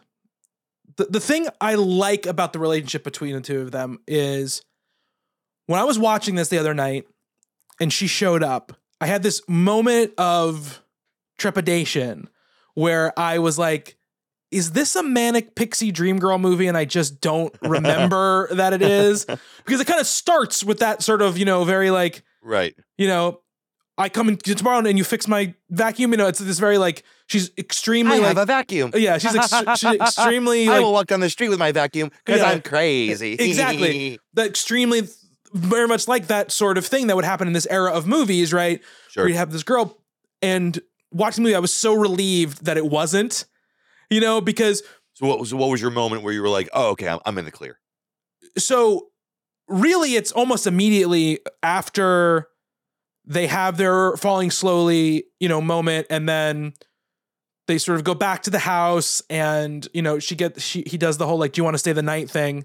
the the thing I like about the relationship between the two of them is when I was watching this the other night, and she showed up, I had this moment of trepidation where I was like. Is this a manic pixie dream girl movie and I just don't remember that it is? Because it kind of starts with that sort of, you know, very like, Right. you know, I come in tomorrow and you fix my vacuum. You know, it's this very like she's extremely I like have a vacuum. yeah, she's ex- she's extremely I will walk down the street with my vacuum because Yeah. I'm crazy. Exactly. that extremely very much like that sort of thing that would happen in this era of movies, right? sure. Where you have this girl and watching the movie, I was so relieved that it wasn't, you know, because So what, so what was your moment where you were like, oh, okay, I'm, I'm in the clear? so really it's almost immediately after they have their falling slowly you know moment and then they sort of go back to the house and you know she gets she he does the whole like do you want to stay the night thing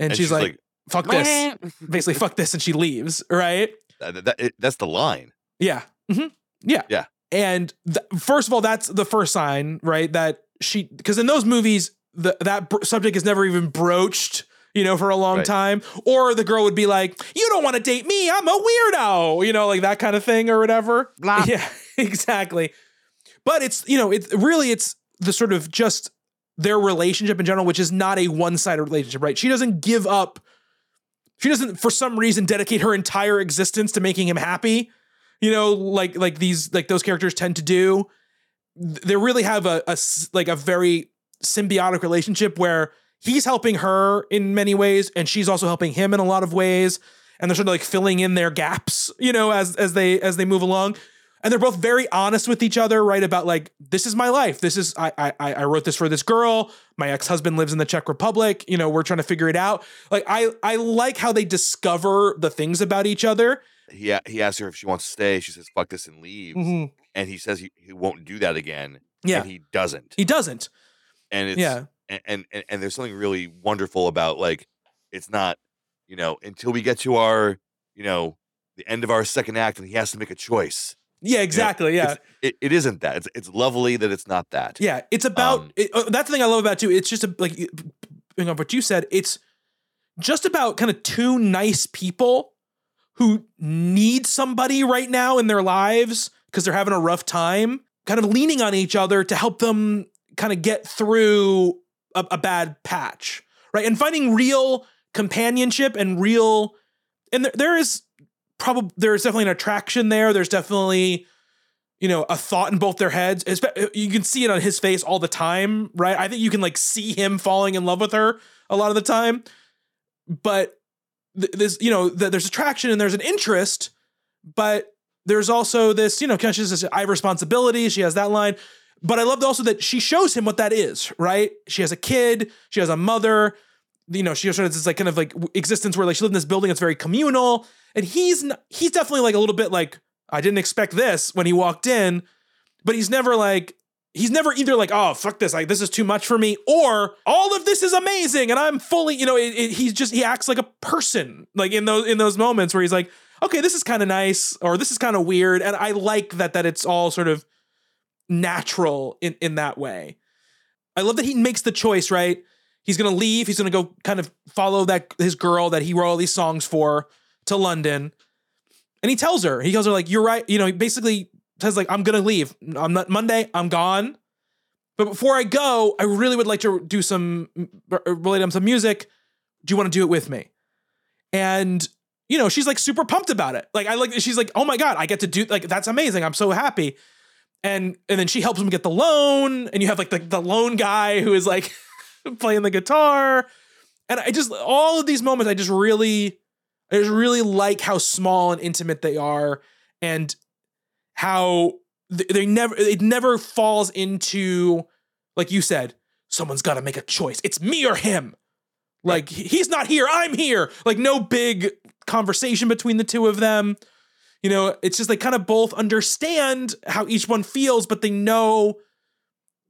and, she's, like, fuck this basically fuck this and she leaves right that, that- it- that's the line. yeah Mhm. yeah Yeah. and th- first of all that's the first sign right that she because in those movies the, that br- subject is never even broached you know for a long Right. time. Or the girl would be like you don't want to date me i'm a weirdo you know like that kind of thing or whatever. Blah. yeah exactly. But it's you know it's really it's the sort of just their relationship in general which is not a one-sided relationship right? She doesn't give up she doesn't for some reason dedicate her entire existence to making him happy you know like like these like those characters tend to do. Th- they really have a, a like a very symbiotic relationship where he's helping her in many ways and she's also helping him in a lot of ways. And they're sort of like filling in their gaps you know as as they as they move along. And they're both very honest with each other right about like this is my life. This is i i i wrote this for this girl. My ex-husband lives in the czech republic. You know we're trying to figure it out. Like i i like how they discover the things about each other. He, he asks her if she wants to stay. She says, fuck this and leaves. Mm-hmm. And he says he, he won't do that again. yeah And he doesn't. he doesn't and it's yeah and, and and there's something really wonderful about like it's not you know until we get to our you know the end of our second act and he has to make a choice yeah exactly yeah It's- it, it isn't that it's it's lovely that it's not that Yeah, it's about Um, it, uh, that's the thing I love about it too. It's just a, like you know what you said. It's just about kind of two nice people who need somebody right now in their lives because they're having a rough time, kind of leaning on each other to help them kind of get through a, a bad patch, right? And finding real companionship and real, and there, there is probably there's definitely an attraction there. There's definitely you know, a thought in both their heads. You can see it on his face all the time, right? I think you can like see him falling in love with her a lot of the time. But th- this, you know, th- there's attraction and there's an interest, but there's also this, you know, kind of says, I have responsibility. She has that line. But I loved also that she shows him what that is, right? She has a kid, she has a mother, you know, she of this like kind of like existence where like she lived in this building that's very communal. And he's he's definitely like a little bit like, I didn't expect this when he walked in, but he's never like he's never either like oh fuck this like this is too much for me or all of this is amazing and I'm fully you know it, it- he's just he acts like a person like in those in those moments where he's like okay, this is kind of nice, or this is kind of weird, and I like that that it's all sort of natural in in that way. I love that he makes the choice. Right, he's gonna leave. He's gonna go kind of follow that his girl that he wrote all these songs for to London, and he tells her, he tells her like, "You're right." You know, he basically says like, "I'm gonna leave. I'm not Monday. I'm gone." But before I go, I really would like to do some relate on some music. Do you want to do it with me? And you know, she's like super pumped about it. Like I like she's like, "Oh my god, I get to do like that's amazing. I'm so happy." And and then she helps him get the loan and you have like the the loan guy who is like playing the guitar. And I just all of these moments I just really I just really like how small and intimate they are and how they never it never falls into like you said someone's got to make a choice it's me or him like he's not here i'm here like no big conversation between the two of them. You know it's just they kind of both understand how each one feels but they know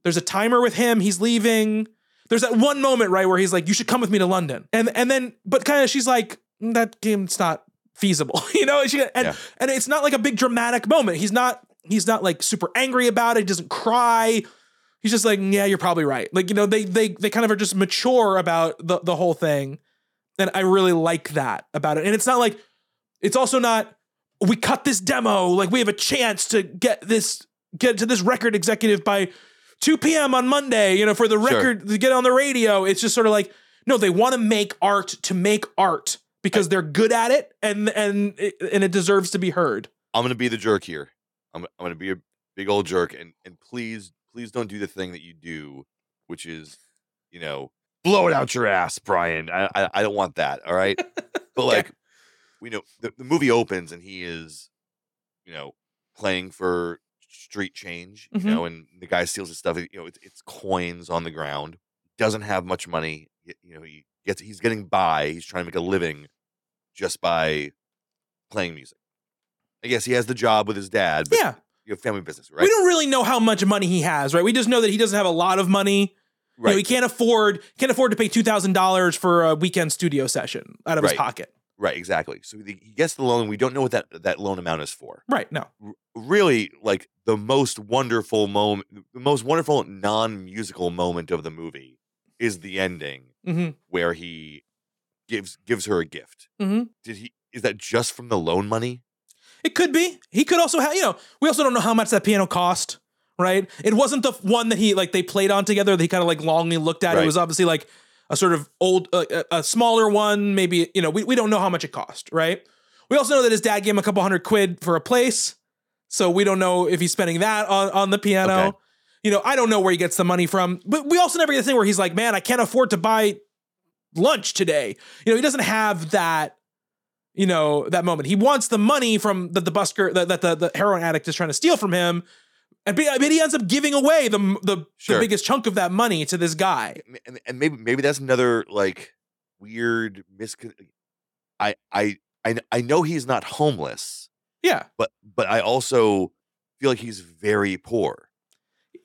there's a timer with him he's leaving. There's that one moment right where he's like you should come with me to london. And and then but kind of she's like "Mm, that game's not feasible you know? She, and Yeah. and it's not like a big dramatic moment. He's not he's not like super angry about it he doesn't cry. He's just like yeah you're probably right. Like you know they they they kind of are just mature about the the whole thing and i really like that about it and it's not like it's also not we cut this demo like we have a chance to get this get to this record executive by 2 p.m on monday you know for the Sure. record to get on the radio it's just sort of like no they want to make art to make art because they're good at it and and it, and it deserves to be heard I'm gonna be the jerk here. I'm I'm gonna be a big old jerk, and and please please don't do the thing that you do, which is, you know, blow it out your ass, Brian. I I, I don't want that. All right, but like, we know the, the movie opens and he is, you know, playing for street change, Mhm. you know, and the guy steals his stuff. You know, it's, it's coins on the ground. Doesn't have much money. You know, he gets he's getting by. He's trying to make a living just by playing music. I guess he has the job with his dad, but yeah you have family business, right? we don't really know how much money he has right we just know that he doesn't have a lot of money You know, right, he can't afford can't afford to pay two thousand dollars for a weekend studio session out of his pocket. right, exactly. So he gets the loan. We don't know what that that loan amount is for. Right? No. R- really, like the most wonderful moment, the most wonderful non-musical moment of the movie is the ending Mm-hmm. where he gives gives her a gift. Mhm. Did he? Is that just from the loan money? It could be. He could also have. You know, we also don't know how much that piano cost. Right? It wasn't the one that he like they played on together. That he kind of like longly looked at. It was obviously like a sort of old, uh, a, a smaller one. Maybe you know we we don't know how much it cost. Right? We also know that his dad gave him a couple hundred quid for a place. So we don't know if he's spending that on on the piano. Okay. You know, I don't know where he gets the money from. But we also never get the thing where he's like, man, I can't afford to buy lunch today. You know, he doesn't have that, you know, that moment. He wants the money from that the busker that, that the, the heroin addict is trying to steal from him. And but he ends up giving away the the, the biggest chunk of that money to this guy. And, and maybe maybe that's another like weird miscon. I I I I know he's not homeless, Yeah. but but I also feel like he's very poor.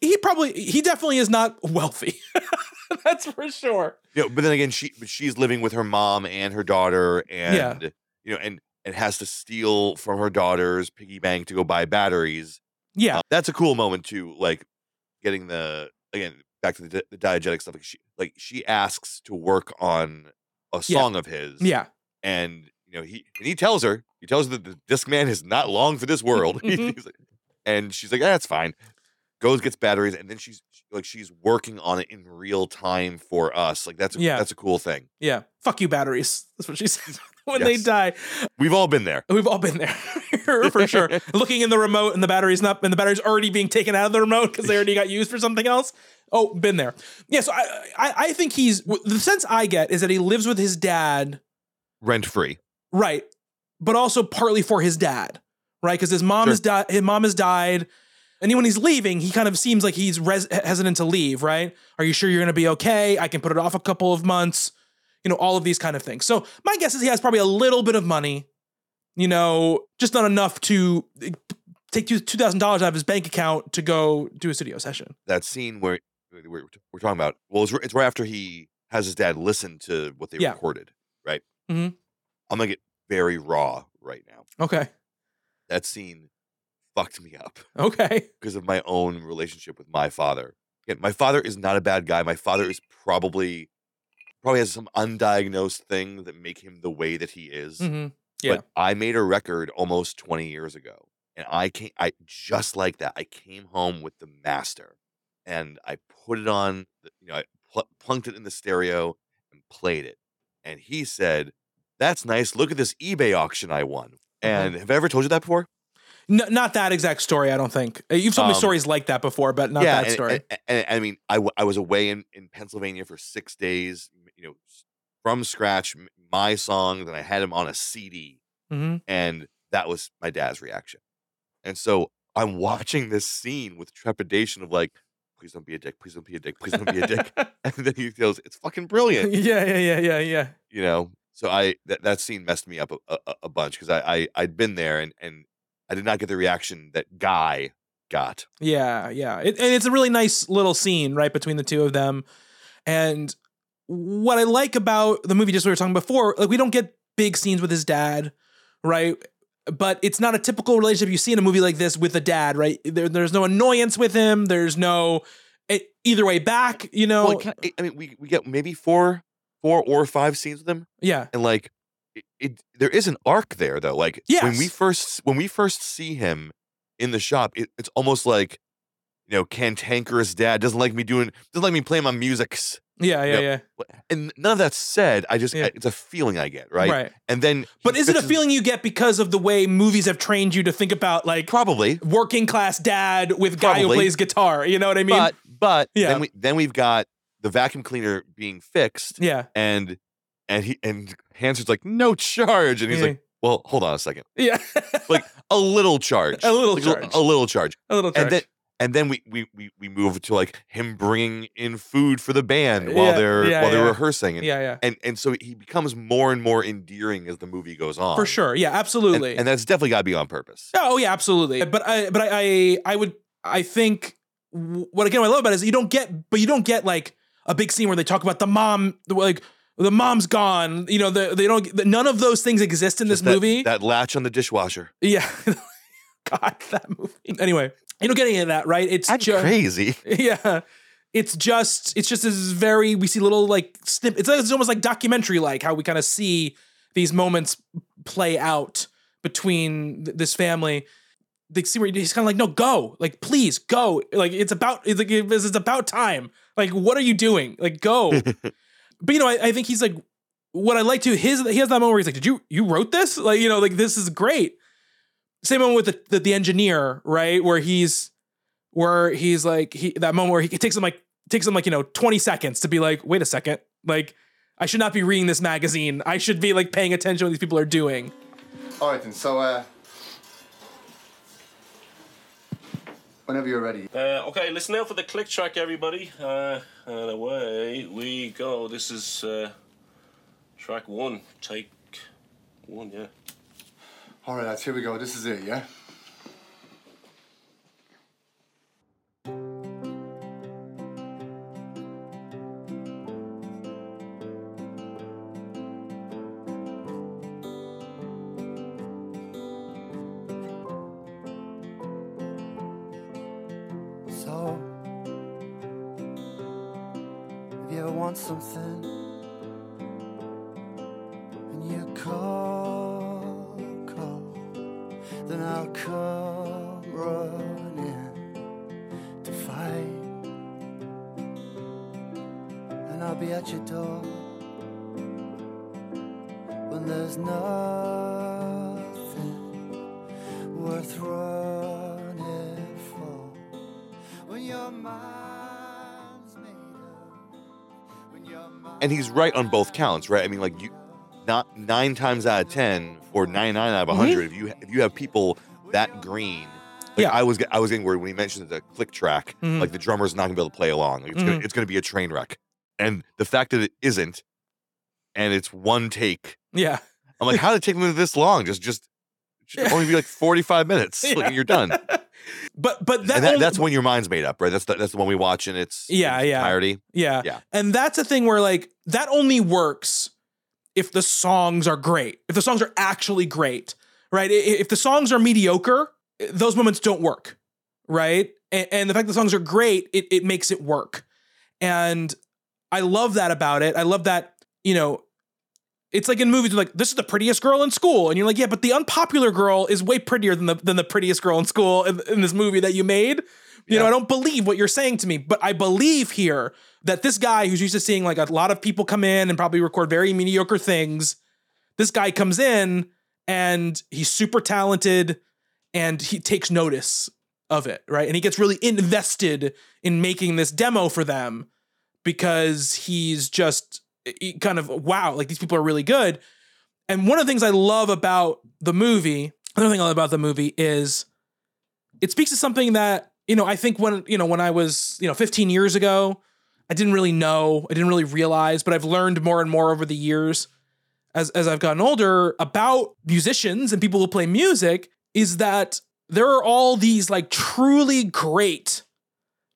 He probably he definitely is not wealthy. That's for sure. Yeah, but then again, she but she's living with her mom and her daughter, and you know, and and has to steal from her daughter's piggy bank to go buy batteries. Yeah. Uh, that's a cool moment too. Like getting the again back to the, di- the diegetic stuff. Like she like she asks to work on a Yeah. song of his. Yeah. and you know he and he tells her he tells her that the Discman is not long for this world. Mhm. He's like- and she's like, "Ah, that's fine." Goes gets batteries, and then she's like, she's working on it in real time for us. Like that's a, Yeah. that's a cool thing. Yeah. Fuck you, batteries. That's what she says when they die. We've all been there. We've all been there for sure. Looking in the remote and the battery's not, and the battery's already being taken out of the remote because they already got used for something else. Oh, been there. Yeah. So I, I, I think he's the sense I get is that he lives with his dad, Rent free. right? But also partly for his dad, right? Because his mom Sure. has died. His mom has died. And when he's leaving, he kind of seems like he's res- hesitant to leave, right? Are you sure you're going to be okay? I can put it off a couple of months. You know, all of these kind of things. So my guess is he has probably a little bit of money, you know, just not enough to eh, take two thousand dollars out of his bank account to go do a studio session. That scene where we're, we're talking about. Well, it's, it's right after he has his dad listen to what they Yeah. recorded. Right. Mm-hmm. I'm gonna get very raw right now. Okay. That scene fucked me up Okay. because of my own relationship with my father. Again, my father is not a bad guy. My father is probably probably has some undiagnosed thing that make him the way that he is. hmm Yeah. But I made a record almost 20 years ago. And I came I just like that. I came home with the master and I put it on, you know, I pl- plunked it in the stereo and played it. And he said, "That's nice. Look at this eBay auction I won." Uh-huh. And have I ever told you that before? N- not that exact story, I don't think. Uh, You've told me Um, stories like that before, but not that and, story. And, and- I mean, I, w- I was away in, in Pennsylvania for six days, you know, from scratch, my song, and I had them on a CD. hmm And that was my dad's reaction. And so I'm watching this scene with trepidation of like, please don't be a dick, please don't be a dick, please don't be a dick. and then he goes, it's fucking brilliant, yeah, yeah, yeah, yeah, yeah. you know? So I, that, that scene messed me up a, a, a bunch because I, I, I'd been there and, and I did not get the reaction that Guy got. Yeah, yeah. It, and it's a really nice little scene, right, between the two of them. And what I like about the movie, just what we were talking before, like we don't get big scenes with his dad, right? But it's not a typical relationship you see in a movie like this with a dad, right? There, there's no annoyance with him. There's no it, either way back, you know. Well, it I mean, we, we get maybe four, four or five scenes with him. yeah, and like it, it there is an arc there though like when we first when we first see him in the shop it, it's almost like you know cantankerous dad doesn't like me doing doesn't like me playing my musics yeah, yeah, Yep. yeah. and none of that said i just Yeah. it's a feeling i get right, Right. and then But is it a feeling you get because of the way movies have trained you to think about like probably working class dad with guy who plays guitar? You know what I mean? but but Yeah. then we then we've got the vacuum cleaner being fixed yeah, and and he and Hansard's like no charge and he's Yeah. like well hold on a second yeah, like a little charge A little Like, charge. a little charge a little and then charge. and then we, we we we move to like him bringing in food for the band while Yeah, they're yeah, while they're rehearsing and, yeah, yeah. and and so he becomes more and more endearing as the movie goes on For sure. Yeah, absolutely. and that's definitely got to be on purpose oh yeah, absolutely. But I but I I, I would I think what again what I love about it is you don't get but you don't get like a big scene where they talk about the mom the, like the mom's gone. You know, the, they don't the, none of those things exist in this that, movie. that latch on the dishwasher yeah. God, that movie. Anyway, you don't get any of that, right? It's that's just crazy yeah it's just it's just this very we see little like snip it's, it's almost like documentary like how we kind of see these moments play out between th- this family they see where he's kind of like no go like please go like it's about it's like it's it's about time like what are you doing like go but you know I, I think he's like what i like to his he has that moment where he's like did you you wrote this? Like you know like this is great. Same moment with the, the, the engineer right? Where he's where he's like he that moment where he takes him like takes him like you know 20 seconds to be like wait a second. Like i should not be reading this magazine. I should be like paying attention to what these people are doing. All right then. So, uh, whenever you're ready. Uh, okay, listen now for the click track, everybody. Uh, and away we go. This is uh, track one. Take one, yeah. All right, lads. Here we go. This is it. Yeah. Right on both counts right i mean like you not nine times out of ten or 99 out of 100 if you if you have people that green like Mm-hmm. Yeah. I was I was getting worried when he mentioned the click track, Mhm. like the drummer's not gonna be able to play along. Like it's, gonna, Mhm. it's gonna be a train wreck, and the fact that it isn't, and it's one take. yeah I'm like, how did it take them this long? Just just should only be like 45 minutes. Yeah. Like, you're done. but but that, that, only- that's when your mind's made up, right? That's the, that's the one we watch in its Yeah, its yeah. entirety. Yeah. Yeah. And that's a thing where like that only works if the songs are great. If the songs are actually great. right? If the songs are mediocre, those moments don't work, right? And, and the fact the songs are great, it, it makes it work. And I love that about it. I love that, you know, it's like in movies, like this is the prettiest girl in school, and you're like, yeah, but the unpopular girl is way prettier than the than the prettiest girl in school in, in this movie that you made. You know, I don't believe what you're saying to me, but I believe here that this guy who's used to seeing like a lot of people come in and probably record very mediocre things, this guy comes in and he's super talented and he takes notice of it, right? And he gets really invested in making this demo for them because he's just kind of wow, like these people are really good. And one of the things I love about the movie, another thing I love about the movie is it speaks to something that, you know, I think when, you know, when I was, you know, 15 years ago, I didn't really know, I didn't really realize, but I've learned more and more over the years as as I've gotten older about musicians and people who play music is that there are all these like truly great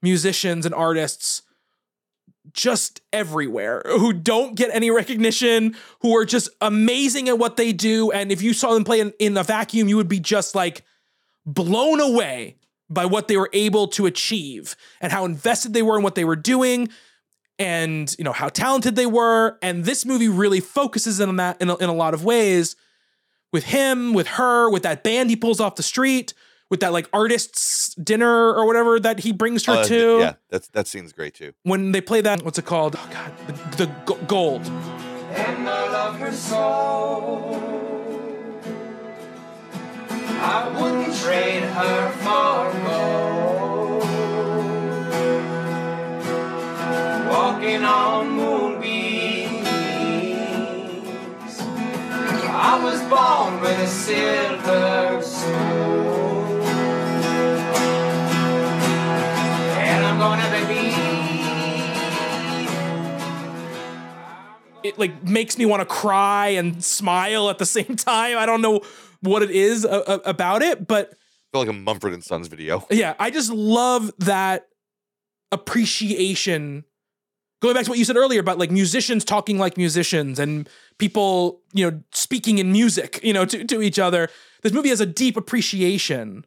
musicians and artists just everywhere who don't get any recognition, who are just amazing at what they do. And if you saw them play in, in a vacuum, you would be just like blown away by what they were able to achieve and how invested they were in what they were doing and you know how talented they were and this movie really focuses on that in a, in a lot of ways with him with her with that band he pulls off the street with that like artists dinner or whatever that he brings her Uh, to Yeah, that's that scene's great too. when they play that what's it called oh god the, the Go- gold And I love her so. I wouldn't trade her for gold. Walking on moonbeams. I was born with a silver spoon. It like makes me want to cry and smile at the same time. I don't know what it is a- a- about it but I feel like a Mumford and Sons video. yeah i just love that appreciation. Going back to what you said earlier about like musicians talking like musicians and people you know speaking in music you know to, to each other. This movie has a deep appreciation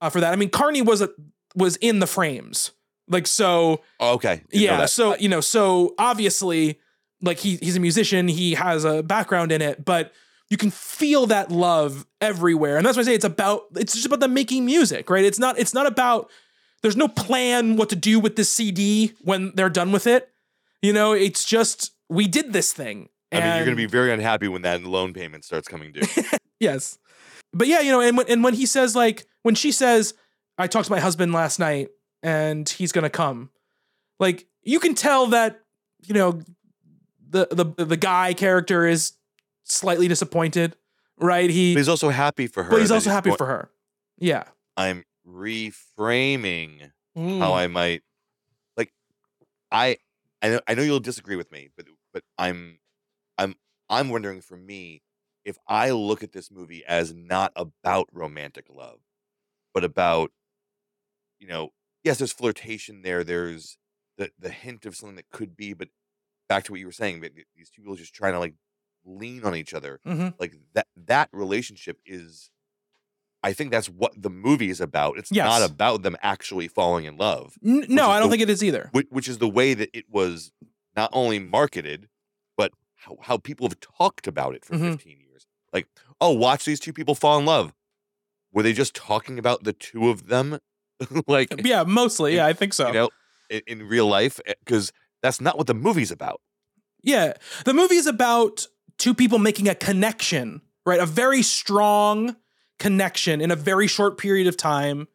uh, for that. I mean carney was a, was in the frames. Like so Oh, okay. Didn't yeah so you know so obviously like he he's a musician he has a background in it but you can feel that love everywhere. And that's why i say it's about it's just about them making music right? It's not it's not about there's no plan what to do with this cd when they're done with it. You know it's just we did this thing. I mean, you're gonna be very unhappy when that loan payment starts coming due. yes. But yeah you know and when, and when he says like when she says i talked to my husband last night and he's gonna come like you can tell that you know the the the guy character is slightly disappointed right he but he's also happy for her. but he's also happy going- for her yeah I'm reframing Mm. how I might like I I know I know you'll disagree with me, but but I'm I'm I'm wondering for me if I look at this movie as not about romantic love, but about you know, yes, there's flirtation there, there's the the hint of something that could be, but back to what you were saying, these two people just trying to like lean on each other. Mhm. Like that that relationship is I think that's what the movie is about. It's Yes. not about them actually falling in love. N- no i don't the- think it is either Which, which is the way that it was not only marketed, but how, how people have talked about it for Mhm. 15 years. Like, oh, watch these two people fall in love. Were they just talking about the two of them? like, yeah mostly yeah i think so you know, in, in real life? Because that's not what the movie's about. Yeah. The movie is about two people making a connection, right? A very strong connection in a very short period of time.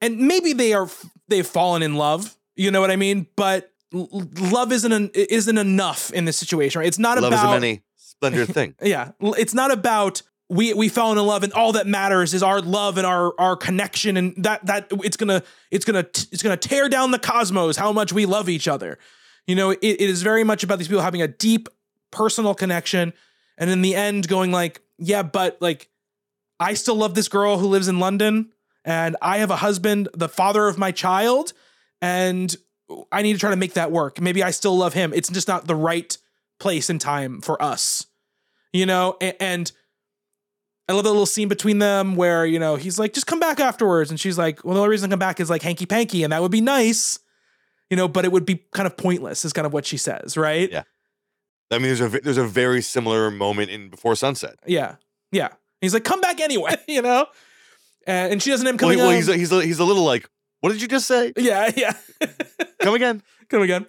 And maybe they are they've fallen in love, you know what I mean? But love isn't an, isn't enough in this situation, right? It's not love about is a many splendid thing. yeah, it's not about we we fell in love and all that matters is our love and our our connection and that that it's gonna it's gonna it's gonna tear down the cosmos how much we love each other. You know, it, it is very much about these people having a deep personal connection, and in the end, going like, yeah, but like, I still love this girl who lives in London, and I have a husband, the father of my child, and I need to try to make that work. Maybe I still love him. It's just not the right place and time for us you know A- and I love the little scene between them where, you know, he's like, just come back afterwards. And she's like, well, the only reason I come back is like hanky panky, and that would be nice, you know, but it would be kind of pointless, is kind of what she says, right? Yeah. I mean, there's a there's a very similar moment in Before Sunset. Yeah. Yeah. He's like, come back anyway, you know? And, and she doesn't end up Well, well, he's a, he's a, he's a little like, what did you just say? Yeah, yeah. Come again. Come again.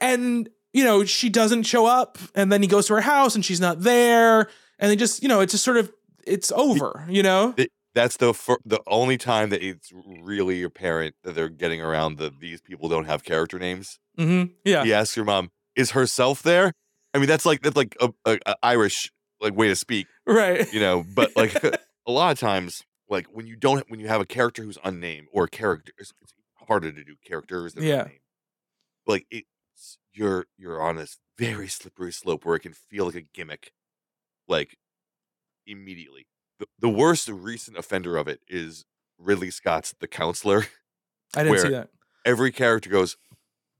And, you know, she doesn't show up. And then he goes to her house and she's not there. And they just, you know, it's just sort of, it's over, you know? That's the fir- the only time that it's really apparent that they're getting around the these people don't have character names. Mm-hmm. Yeah. He asks your mom, "Is herself there?" I mean, that's like that's like a, a, a Irish like way to speak, Right. you know. But like a lot of times, like when you don't when you have a character who's unnamed or a character, it's, it's harder to do characters than Yeah. unnamed. Like it's you're you're on this very slippery slope where it can feel like a gimmick, like immediately. The, the worst recent offender of it is Ridley Scott's The Counselor. I didn't see that. Every character goes,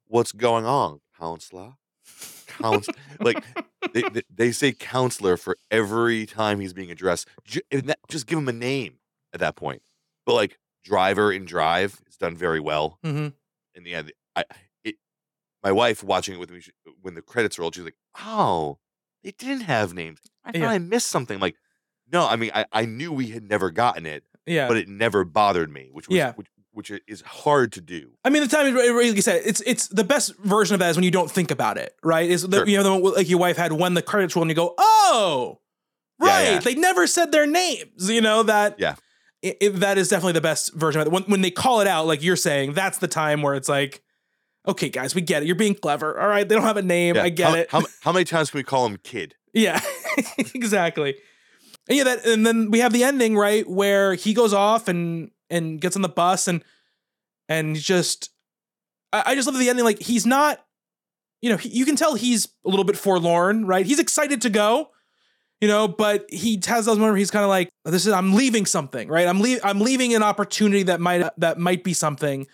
"What's going on, counselor?" Couns- like they, they they say counselor for every time he's being addressed. And that- just give him a name at that point. But like driver in Drive is done very well. Mm-hmm. In the end, I it my wife watching it with me she- when the credits rolled, she's like, "Oh, they didn't have names. I thought Yeah. I missed something." Like, no, I mean, I, I knew we had never gotten it, Yeah. but it never bothered me, which was Yeah. which, which is hard to do. I mean, the time, like you said, it's it's the best version of that is when you don't think about it, right? Is the, Sure. you know the one like your wife had when the credits roll and you go, oh, Yeah, right, yeah. they never said their names. You know that. Yeah. That is definitely the best version of it. When when they call it out, like you're saying, that's the time where it's like, okay, guys, we get it. You're being clever. All right, they don't have a name. Yeah, I get how, it. How, how many times can we call him kid? Yeah, exactly. And yeah, that and then we have the ending right where he goes off and and gets on the bus and and just I, I just love the ending. Like he's not, you know, he, you can tell he's a little bit forlorn, right? He's excited to go, you know, but he has those moments where he's kind of like, "This is I'm leaving something, right? I'm leaving I'm leaving an opportunity that might that might be something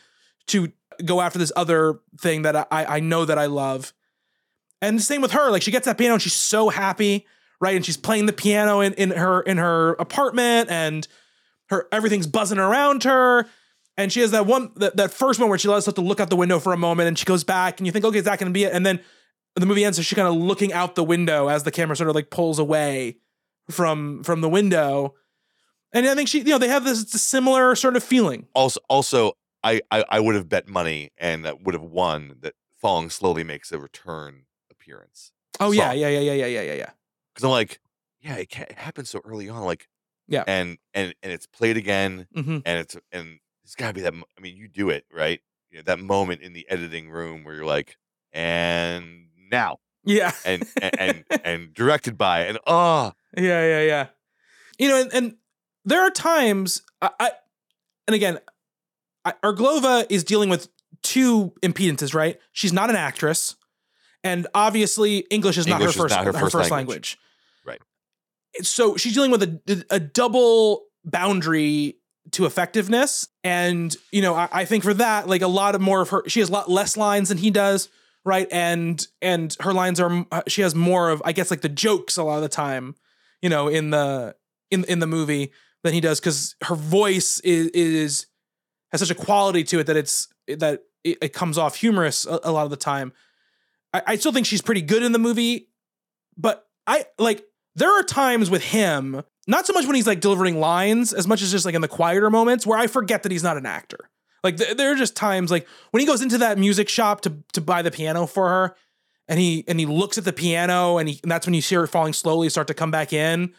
to go after this other thing that I I know that I love." And the same with her. Like she gets that piano and she's so happy, right? And she's playing the piano in, in her in her apartment and her everything's buzzing around her. And she has that one that, that first one where she lets herself to look out the window for a moment and she goes back and you think, okay, is that gonna be it? And then the movie ends, so she's kind of looking out the window as the camera sort of like pulls away from from the window. And I think she, you know, they have this similar sort of feeling. Also, also, I I, I would have bet money and that would have won that falling slowly makes a return appearance. Oh yeah, yeah, yeah, yeah, yeah, yeah, yeah, yeah. Because I'm like, yeah, it, ca- it happened so early on, like, Yeah. and and and it's played again, Mhm. and it's and it's got to be that. I mean, you do it right. You know, that moment in the editing room where you're like, and now, Yeah. and and and, and directed by, and oh, Yeah, yeah, yeah. You know, and, and there are times I, I and again, Irglová is dealing with two impedances, right? She's not an actress, and obviously English is not English is her first not her her, first first language. language. Right. So she's dealing with a, a double boundary to effectiveness, and you know, I, I think for that, like a lot of more of her, she has a lot less lines than he does, right? And and her lines are uh, she has more of, I guess, like the jokes a lot of the time, you know, in the in in the movie than he does because her voice is is has such a quality to it that it's that it, it comes off humorous a, a lot of the time. I, I still think she's pretty good in the movie, but I like there are times with him, not so much when he's like delivering lines as much as just like in the quieter moments where I forget that he's not an actor. Like th- there are just times like when he goes into that music shop to to buy the piano for her, and he and he looks at the piano and he and that's when you see her falling slowly start to come back in.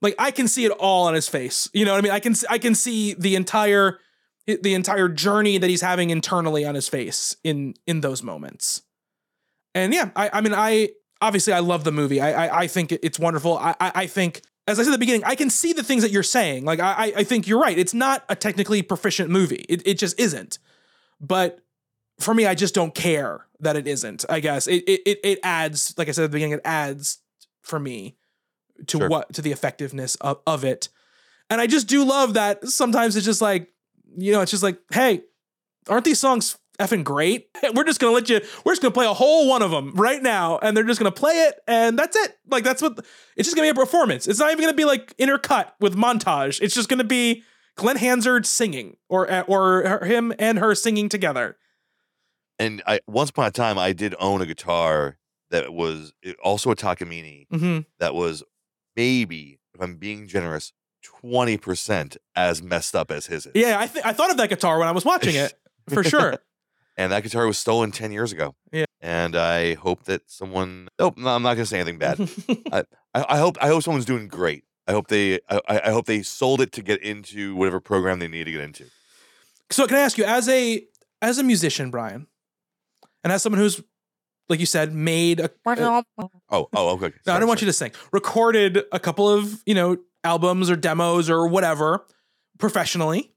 Like I can see it all on his face. You know what I mean? I can I can see the entire the entire journey that he's having internally on his face in in those moments. And yeah, I I mean I obviously I love the movie. I I, I think it's wonderful. I, I I think as I said at the beginning, I can see the things that you're saying. Like I I- think you're right. It's not a technically proficient movie. It it just isn't. But for me, I just don't care that it isn't. I guess it it it, it adds, like I said at the beginning, it adds for me to Sure. what to the effectiveness of, of it. And I just do love that sometimes it's just like, you know, it's just like, hey, aren't these songs effing great. We're just gonna let you. We're just gonna play a whole one of them right now, and they're just gonna play it, and that's it. Like that's what it's just gonna be a performance. It's not even gonna be like intercut with montage. It's just gonna be Glen Hansard singing, or or him and her singing together. And I once upon a time I did own a guitar that was also a Takamine hmm that was maybe, if I'm being generous, twenty percent as messed up as his is. Yeah, I th- I thought of that guitar when I was watching it for sure. And that guitar was stolen ten years ago. Yeah. And I hope that someone. Nope, no, I'm not gonna say anything bad. I, I I hope I hope someone's doing great. I hope they I, I I hope they sold it to get into whatever program they need to get into. so can I ask you, as a as a musician, Brian, and as someone who's like you said, made a, a- Oh, oh, okay. No, I don't want you to sing. Recorded a couple of, you know, albums or demos or whatever professionally.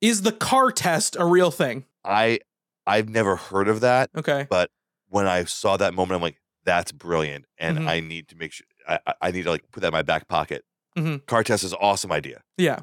Is the car test a real thing? I I've never heard of that, Okay. but when I saw that moment, I'm like, that's brilliant, and Mhm. I need to make sure I, I- need to like put that in my back pocket. Mhm. Car test is an awesome idea. Yeah.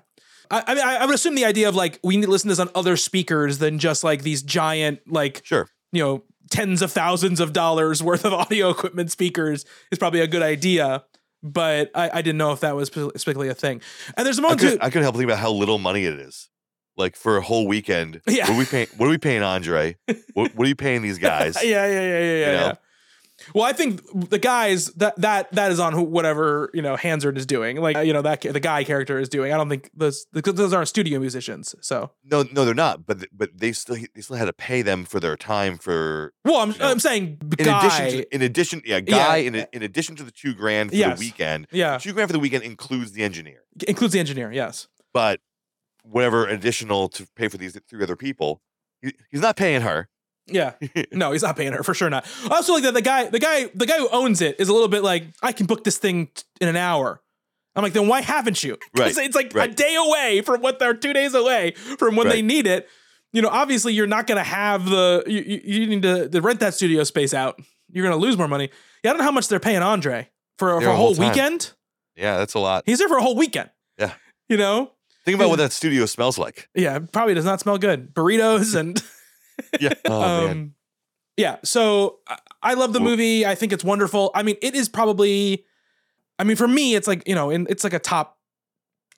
I, I mean, I, I would assume the idea of like we need to listen to this on other speakers than just like these giant, like, Sure. you know, tens of thousands of dollars worth of audio equipment speakers is probably a good idea. But I, I didn't know if that was specifically a thing. And there's a I moment too. could I couldn't help think about how little money it is. Like for a whole weekend, Yeah. what are we paying? What are we paying Andre? what, what are you paying these guys? yeah, yeah, yeah, yeah, yeah, You know? yeah. Well, I think the guys that that that is on who, whatever you know Hansard is doing, like you know that the guy character is doing. I don't think those those aren't studio musicians. So, No, no, they're not. But but they still they still had to pay them for their time for well, I'm You know, I'm saying in guy. addition to in addition yeah guy in, in addition to the two grand for Yes. the weekend. yeah, Two grand for the weekend includes the engineer, includes the engineer. Yes. but whatever additional to pay for these three other people, he, he's not paying her. Yeah. No, he's not paying her for sure. Not. I also like that the guy, the guy, the guy who owns it is a little bit like, I can book this thing t- in an hour. I'm like, then why haven't you? Right, It's like a day away from what they're two days away from when they need it. You know, obviously you're not gonna have the you, you, need to, to rent that studio space out. You're gonna lose more money. Yeah, I don't know how much they're paying Andre for, for a whole time. weekend. Yeah, that's a lot. He's there for a whole weekend. Yeah. You know? Think about what that studio smells like. Yeah, it probably does not smell good. Burritos and Yeah. Oh man. um, yeah. So I, I love the movie. I think it's wonderful. I mean, it is probably. I mean, for me, it's like you know, in, it's like a top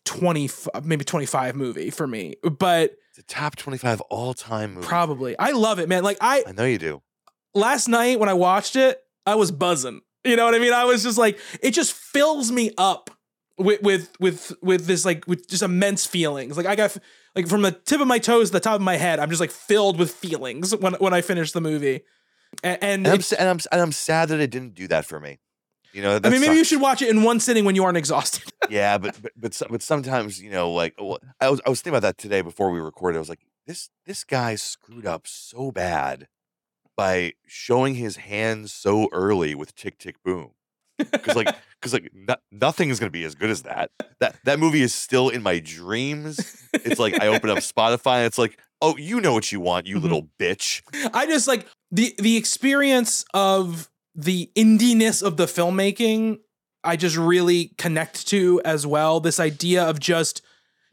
twenty, maybe twenty five movie for me. But It's a top twenty-five all-time movie. probably, I love it, man. Like I I know you do. last night when I watched it, I was buzzing. You know what I mean? I was just like, it just fills me up with with with with this like with just immense feelings. Like I got like from the tip of my toes to the top of my head, I'm just like filled with feelings when when I finish the movie. A- And, And I'm, and I'm and I'm sad that it didn't do that for me. You know, I mean, maybe you should watch it in one sitting when you aren't exhausted. Yeah, but but but, but sometimes you know, like I was I was thinking about that today before we recorded. I was like, this this guy screwed up so bad by showing his hands so early with Tick Tick Boom. Because like because like no, nothing is gonna be as good as that. That that movie is still in my dreams. It's like I open up Spotify and it's like, oh, you know what you want, you Mhm. little bitch. I just like the the experience of the indiness of the filmmaking. I just really connect to as well. This idea of just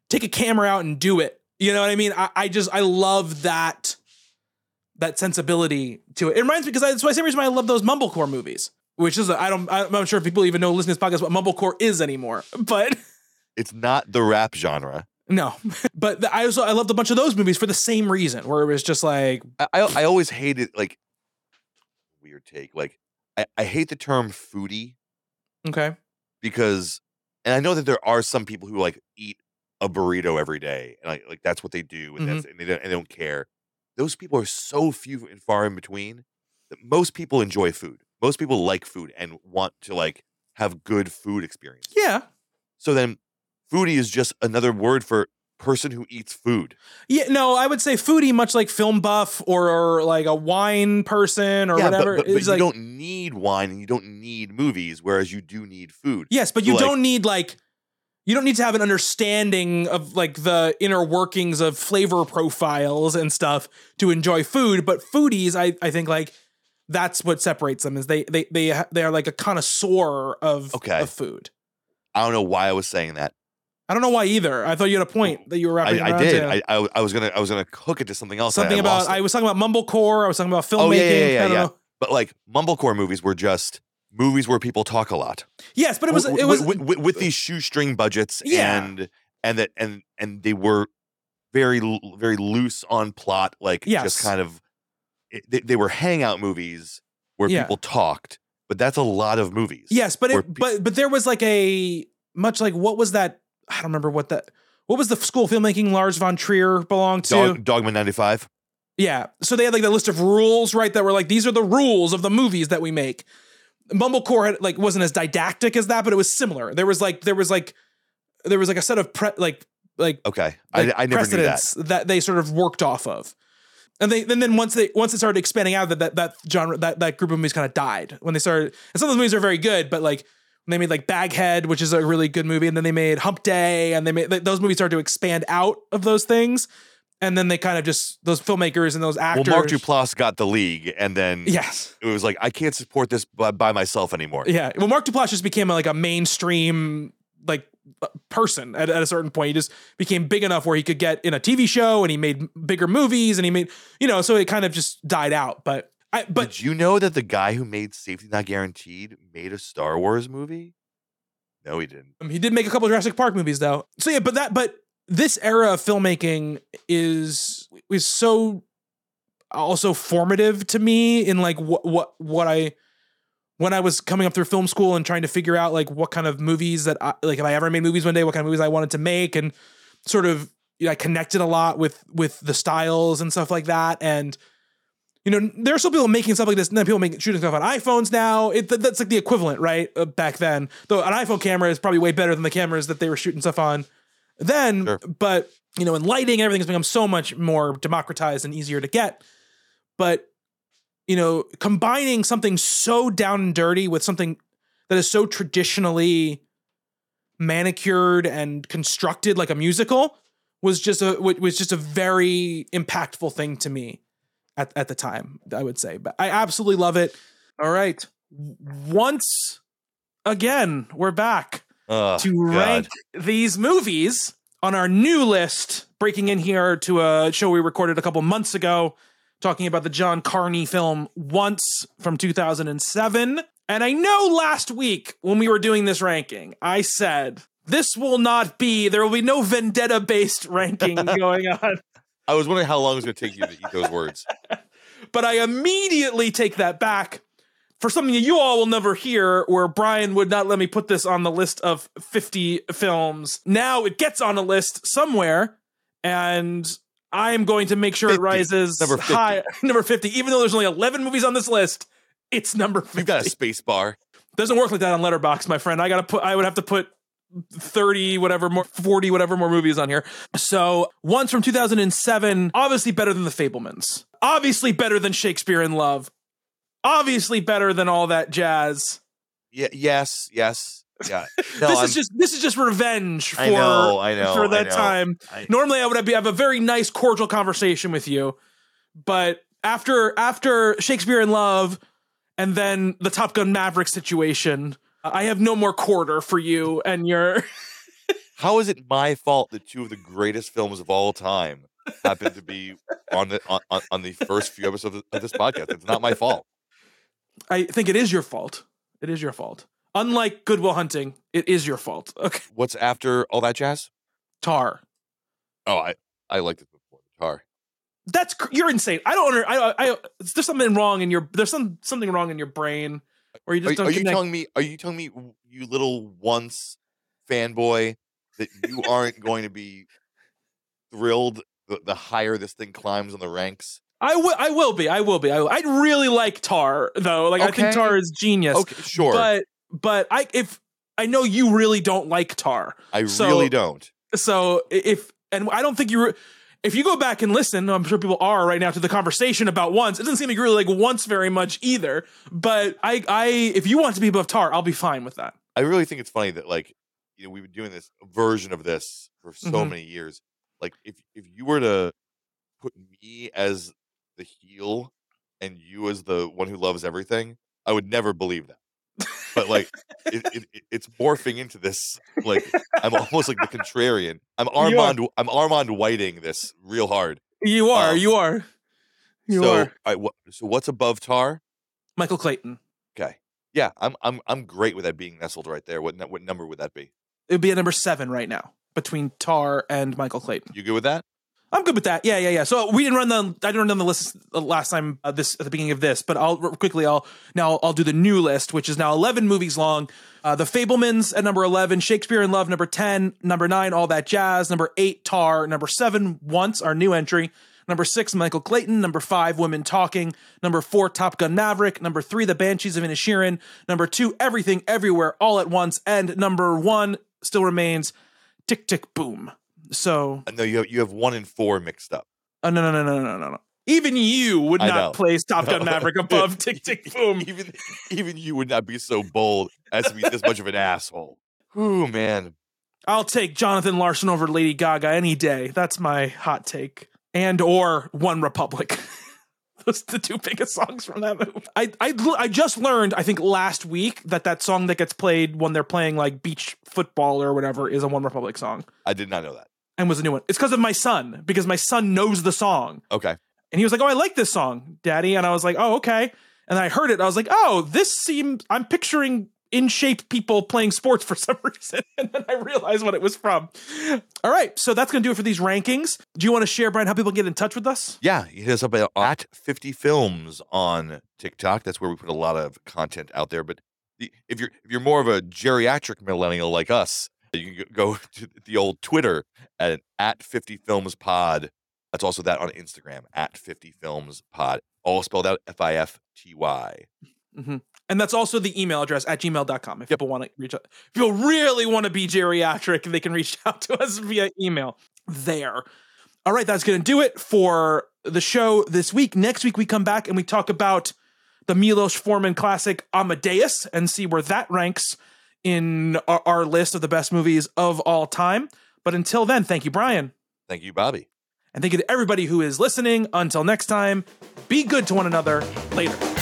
take a camera out and do it. You know what I mean? I, I just I love that that sensibility to it. It reminds me because that's why same reason why I love those mumblecore movies. Which is I don't I'm not sure if people even know listening to this podcast what mumblecore is anymore. But It's not the rap genre. no, but the- I also I loved a bunch of those movies for the same reason, where it was just like I, I I always hated like weird take. Like I, I hate the term foodie okay, because and I know that there are some people who like eat a burrito every day and like like that's what they do and mm-hmm. that's and they don't and they don't care. Those people are so few and far in between that most people enjoy food. Most people like food and want to like have good food experience. yeah, So then foodie is just another word for person who eats food. Yeah, no, I would say foodie, much like film buff or, or like a wine person or yeah, whatever. but, but, but you like, don't need wine and you don't need movies, whereas you do need food. yes, but So, you like- don't need like you don't need to have an understanding of like the inner workings of flavor profiles and stuff to enjoy food. But foodies, I I think like that's what separates them is they they they they are like a connoisseur of Okay. of food. I don't know why I was saying that. I don't know why either. I thought you had a point that you were wrapping I, I did. I, I I was gonna I was gonna hook it to something else. Something I about. I was talking about mumblecore. I was talking about filmmaking. Oh yeah, yeah, yeah, I yeah. don't yeah. know. But like mumblecore movies were just movies where people talk a lot. Yes, but it was W- it was w- with, with these shoestring budgets Yeah. and and that and and they were very very loose on plot like Yes. just kind of it, they, they were hangout movies where Yeah. people talked but that's a lot of movies Yes, but it but but there was like a much like what was that? I don't remember what that. What was the school filmmaking Lars von Trier belonged to? Dog, dogma 95 Yeah. So they had like the list of rules, right? That were like these are the rules of the movies that we make. Mumblecore had like wasn't as didactic as that, but it was similar. There was like there was like there was like a set of pre- like like okay like I, I never knew that that. they sort of worked off of. And they and then once they once it started expanding out that that, that genre that, that group of movies kind of died when they started and some of those movies are very good, but like when they made like Baghead, which is a really good movie, and then they made Hump Day, and they made those movies started to expand out of those things, and then they kind of just those filmmakers and those well actors. mark duplass got the league and then Yes. it was like i can't support this by, by myself anymore Yeah. Well, Mark Duplass just became like a mainstream like person at, at a certain point. He just became big enough where he could get in a TV show and he made bigger movies and he made you know so it kind of just died out. But I but did you know that the guy who made safety not guaranteed made a star wars movie no he didn't Um, he did make a couple Jurassic Park movies though. So yeah, but that but this era of filmmaking is is so also formative to me in like what what what I when I was coming up through film school and trying to figure out like what kind of movies that I, like if I ever made movies one day, what kind of movies I wanted to make, and sort of you know, I connected a lot with with the styles and stuff like that, and you know there are still people making stuff like this, and then people making shooting stuff on iPhones now. It th- that's like the equivalent, right? Uh, back then, though an iPhone camera is probably way better than the cameras that they were shooting stuff on then. But you know, in lighting, everything has become so much more democratized and easier to get. But you know, combining something so down and dirty with something that is so traditionally manicured and constructed like a musical was just a wa- was just a very impactful thing to me at, at the time i would say. But i absolutely love it. All right. Once again we're back Oh, to God. rank these movies on our new list, breaking in here to a show we recorded a couple months ago, talking about the John Carney film Once from 2007. And I know last week when we were doing this ranking, I said, this will not be, there will be no vendetta based ranking going on. I was wondering how long it was going to take you to eat those words. But I immediately take that back for something that you all will never hear, where Brian would not let me put this on the list of 50 films. Now it gets on a list somewhere, and I am going to make sure 50. it rises Number 50. high. Number 50. Even though there's only 11 movies on this list, it's number 50. You've got a space bar. Doesn't work like that on Letterboxd, my friend. I gotta put. I would have to put. 30 whatever more 40 whatever more movies on here. So, one's from 2007, obviously better than The Fabelmans. Obviously better than Shakespeare in Love. Obviously better than all that jazz. Yeah. Yes. Yes. Yeah. No, this I'm- is just this is just revenge for I know, I know, for I that know. time. I- Normally I would have, have a very nice cordial conversation with you, but after after Shakespeare in Love and then the Top Gun Maverick situation, I have no more quarter for you and your How is it my fault that two of the greatest films of all time happen to be on the on, on- the first few episodes of this podcast? It's not my fault. I think it is your fault. It is your fault. Unlike Good Will Hunting, it is your fault. Okay. What's after all that jazz? Tar. Oh, I I like it before Tar. That's you're insane. I don't under, I I there's something wrong in your there's some something wrong in your brain or you Are, just don't are you telling me? Are you telling me, you little once fanboy, that you aren't going to be thrilled the, the higher this thing climbs on the ranks? I will. I will be. I will be. I, will. I really like Tar though. Like I think Tar is genius. Okay, sure. But but I if I know you really don't like Tar. I So- really don't. So if and I don't think you. Re- if you go back and listen, I'm sure people are right now to the conversation about once. It doesn't seem like you really like once very much either. But I, I, if you want to be above Tar, I'll be fine with that. I really think it's funny that like you know we've been doing this version of this for so Mhm. many years. Like if if you were to put me as the heel and you as the one who loves everything, I would never believe that. But like it, it, it- it's morphing into this. Like I'm almost like the contrarian. I'm. Armond. I'm Armond Whiting this real hard. You are. Um, you are. You so, are. right, what, so what's above Tar? Michael Clayton. Okay. Yeah, I'm I'm I'm great with that being nestled right there. What what number would that be? It would be at number seven right now between Tar and Michael Clayton. You good with that? I'm good with that. Yeah, yeah, yeah. So we didn't run the I didn't run the list last time uh, this at the beginning of this, but I'll quickly I'll now I'll do the new list, which is now 11 movies long. Uh, the Fabelmans at number 11, Shakespeare in Love number 10, number 9 All That Jazz, number 8 Tar, number 7 Once our new entry, number 6 Michael Clayton, number 5 Women Talking, number 4 Top Gun Maverick, number 3 The Banshees of Inisherin, number 2 Everything Everywhere All at Once, and number 1 still remains Tick Tick Boom. So I know you have, you have one and four mixed up. Oh no no no no no no no! Even you would I know. not place Top Gun Maverick above Tick Tick Boom. even even you would not be so bold as to be this much of an asshole. Ooh man, I'll take Jonathan Larson over Lady Gaga any day. That's my hot take. And or OneRepublic. Those are the two biggest songs from that movie. I, I I just learned I think last week that that song that gets played when they're playing like beach football or whatever is a OneRepublic song I did not know that. And was a new one. It's because of my son because my son knows the song. Okay, And he was like, "Oh, I like this song, Daddy." And I was like, "Oh, okay." And I heard it. I was like, "Oh, this seems." I'm picturing in shape people playing sports for some reason, and then I realized what it was from. All right, so that's gonna do it for these rankings. Do you want to share, Brian, how people get in touch with us? yeah, you hit us up at, at 50 films on TikTok. That's where we put a lot of content out there. But if you're if you're more of a geriatric millennial like us, you can go to the old Twitter at at 50 films pod. That's also that on Instagram at 50 films pod, all spelled out F I F T Y. hmm And that's also the email address at gmail.com. If people want to reach out, if people really want to be geriatric, they can reach out to us via email there. All right, that's going to do it for the show this week. Next week, we come back and we talk about the Milos Forman classic Amadeus and see where that ranks in our, our list of the best movies of all time. But until then, thank you, Brian. Thank you, Bobby. And thank you to everybody who is listening. Until next time, be good to one another. Later.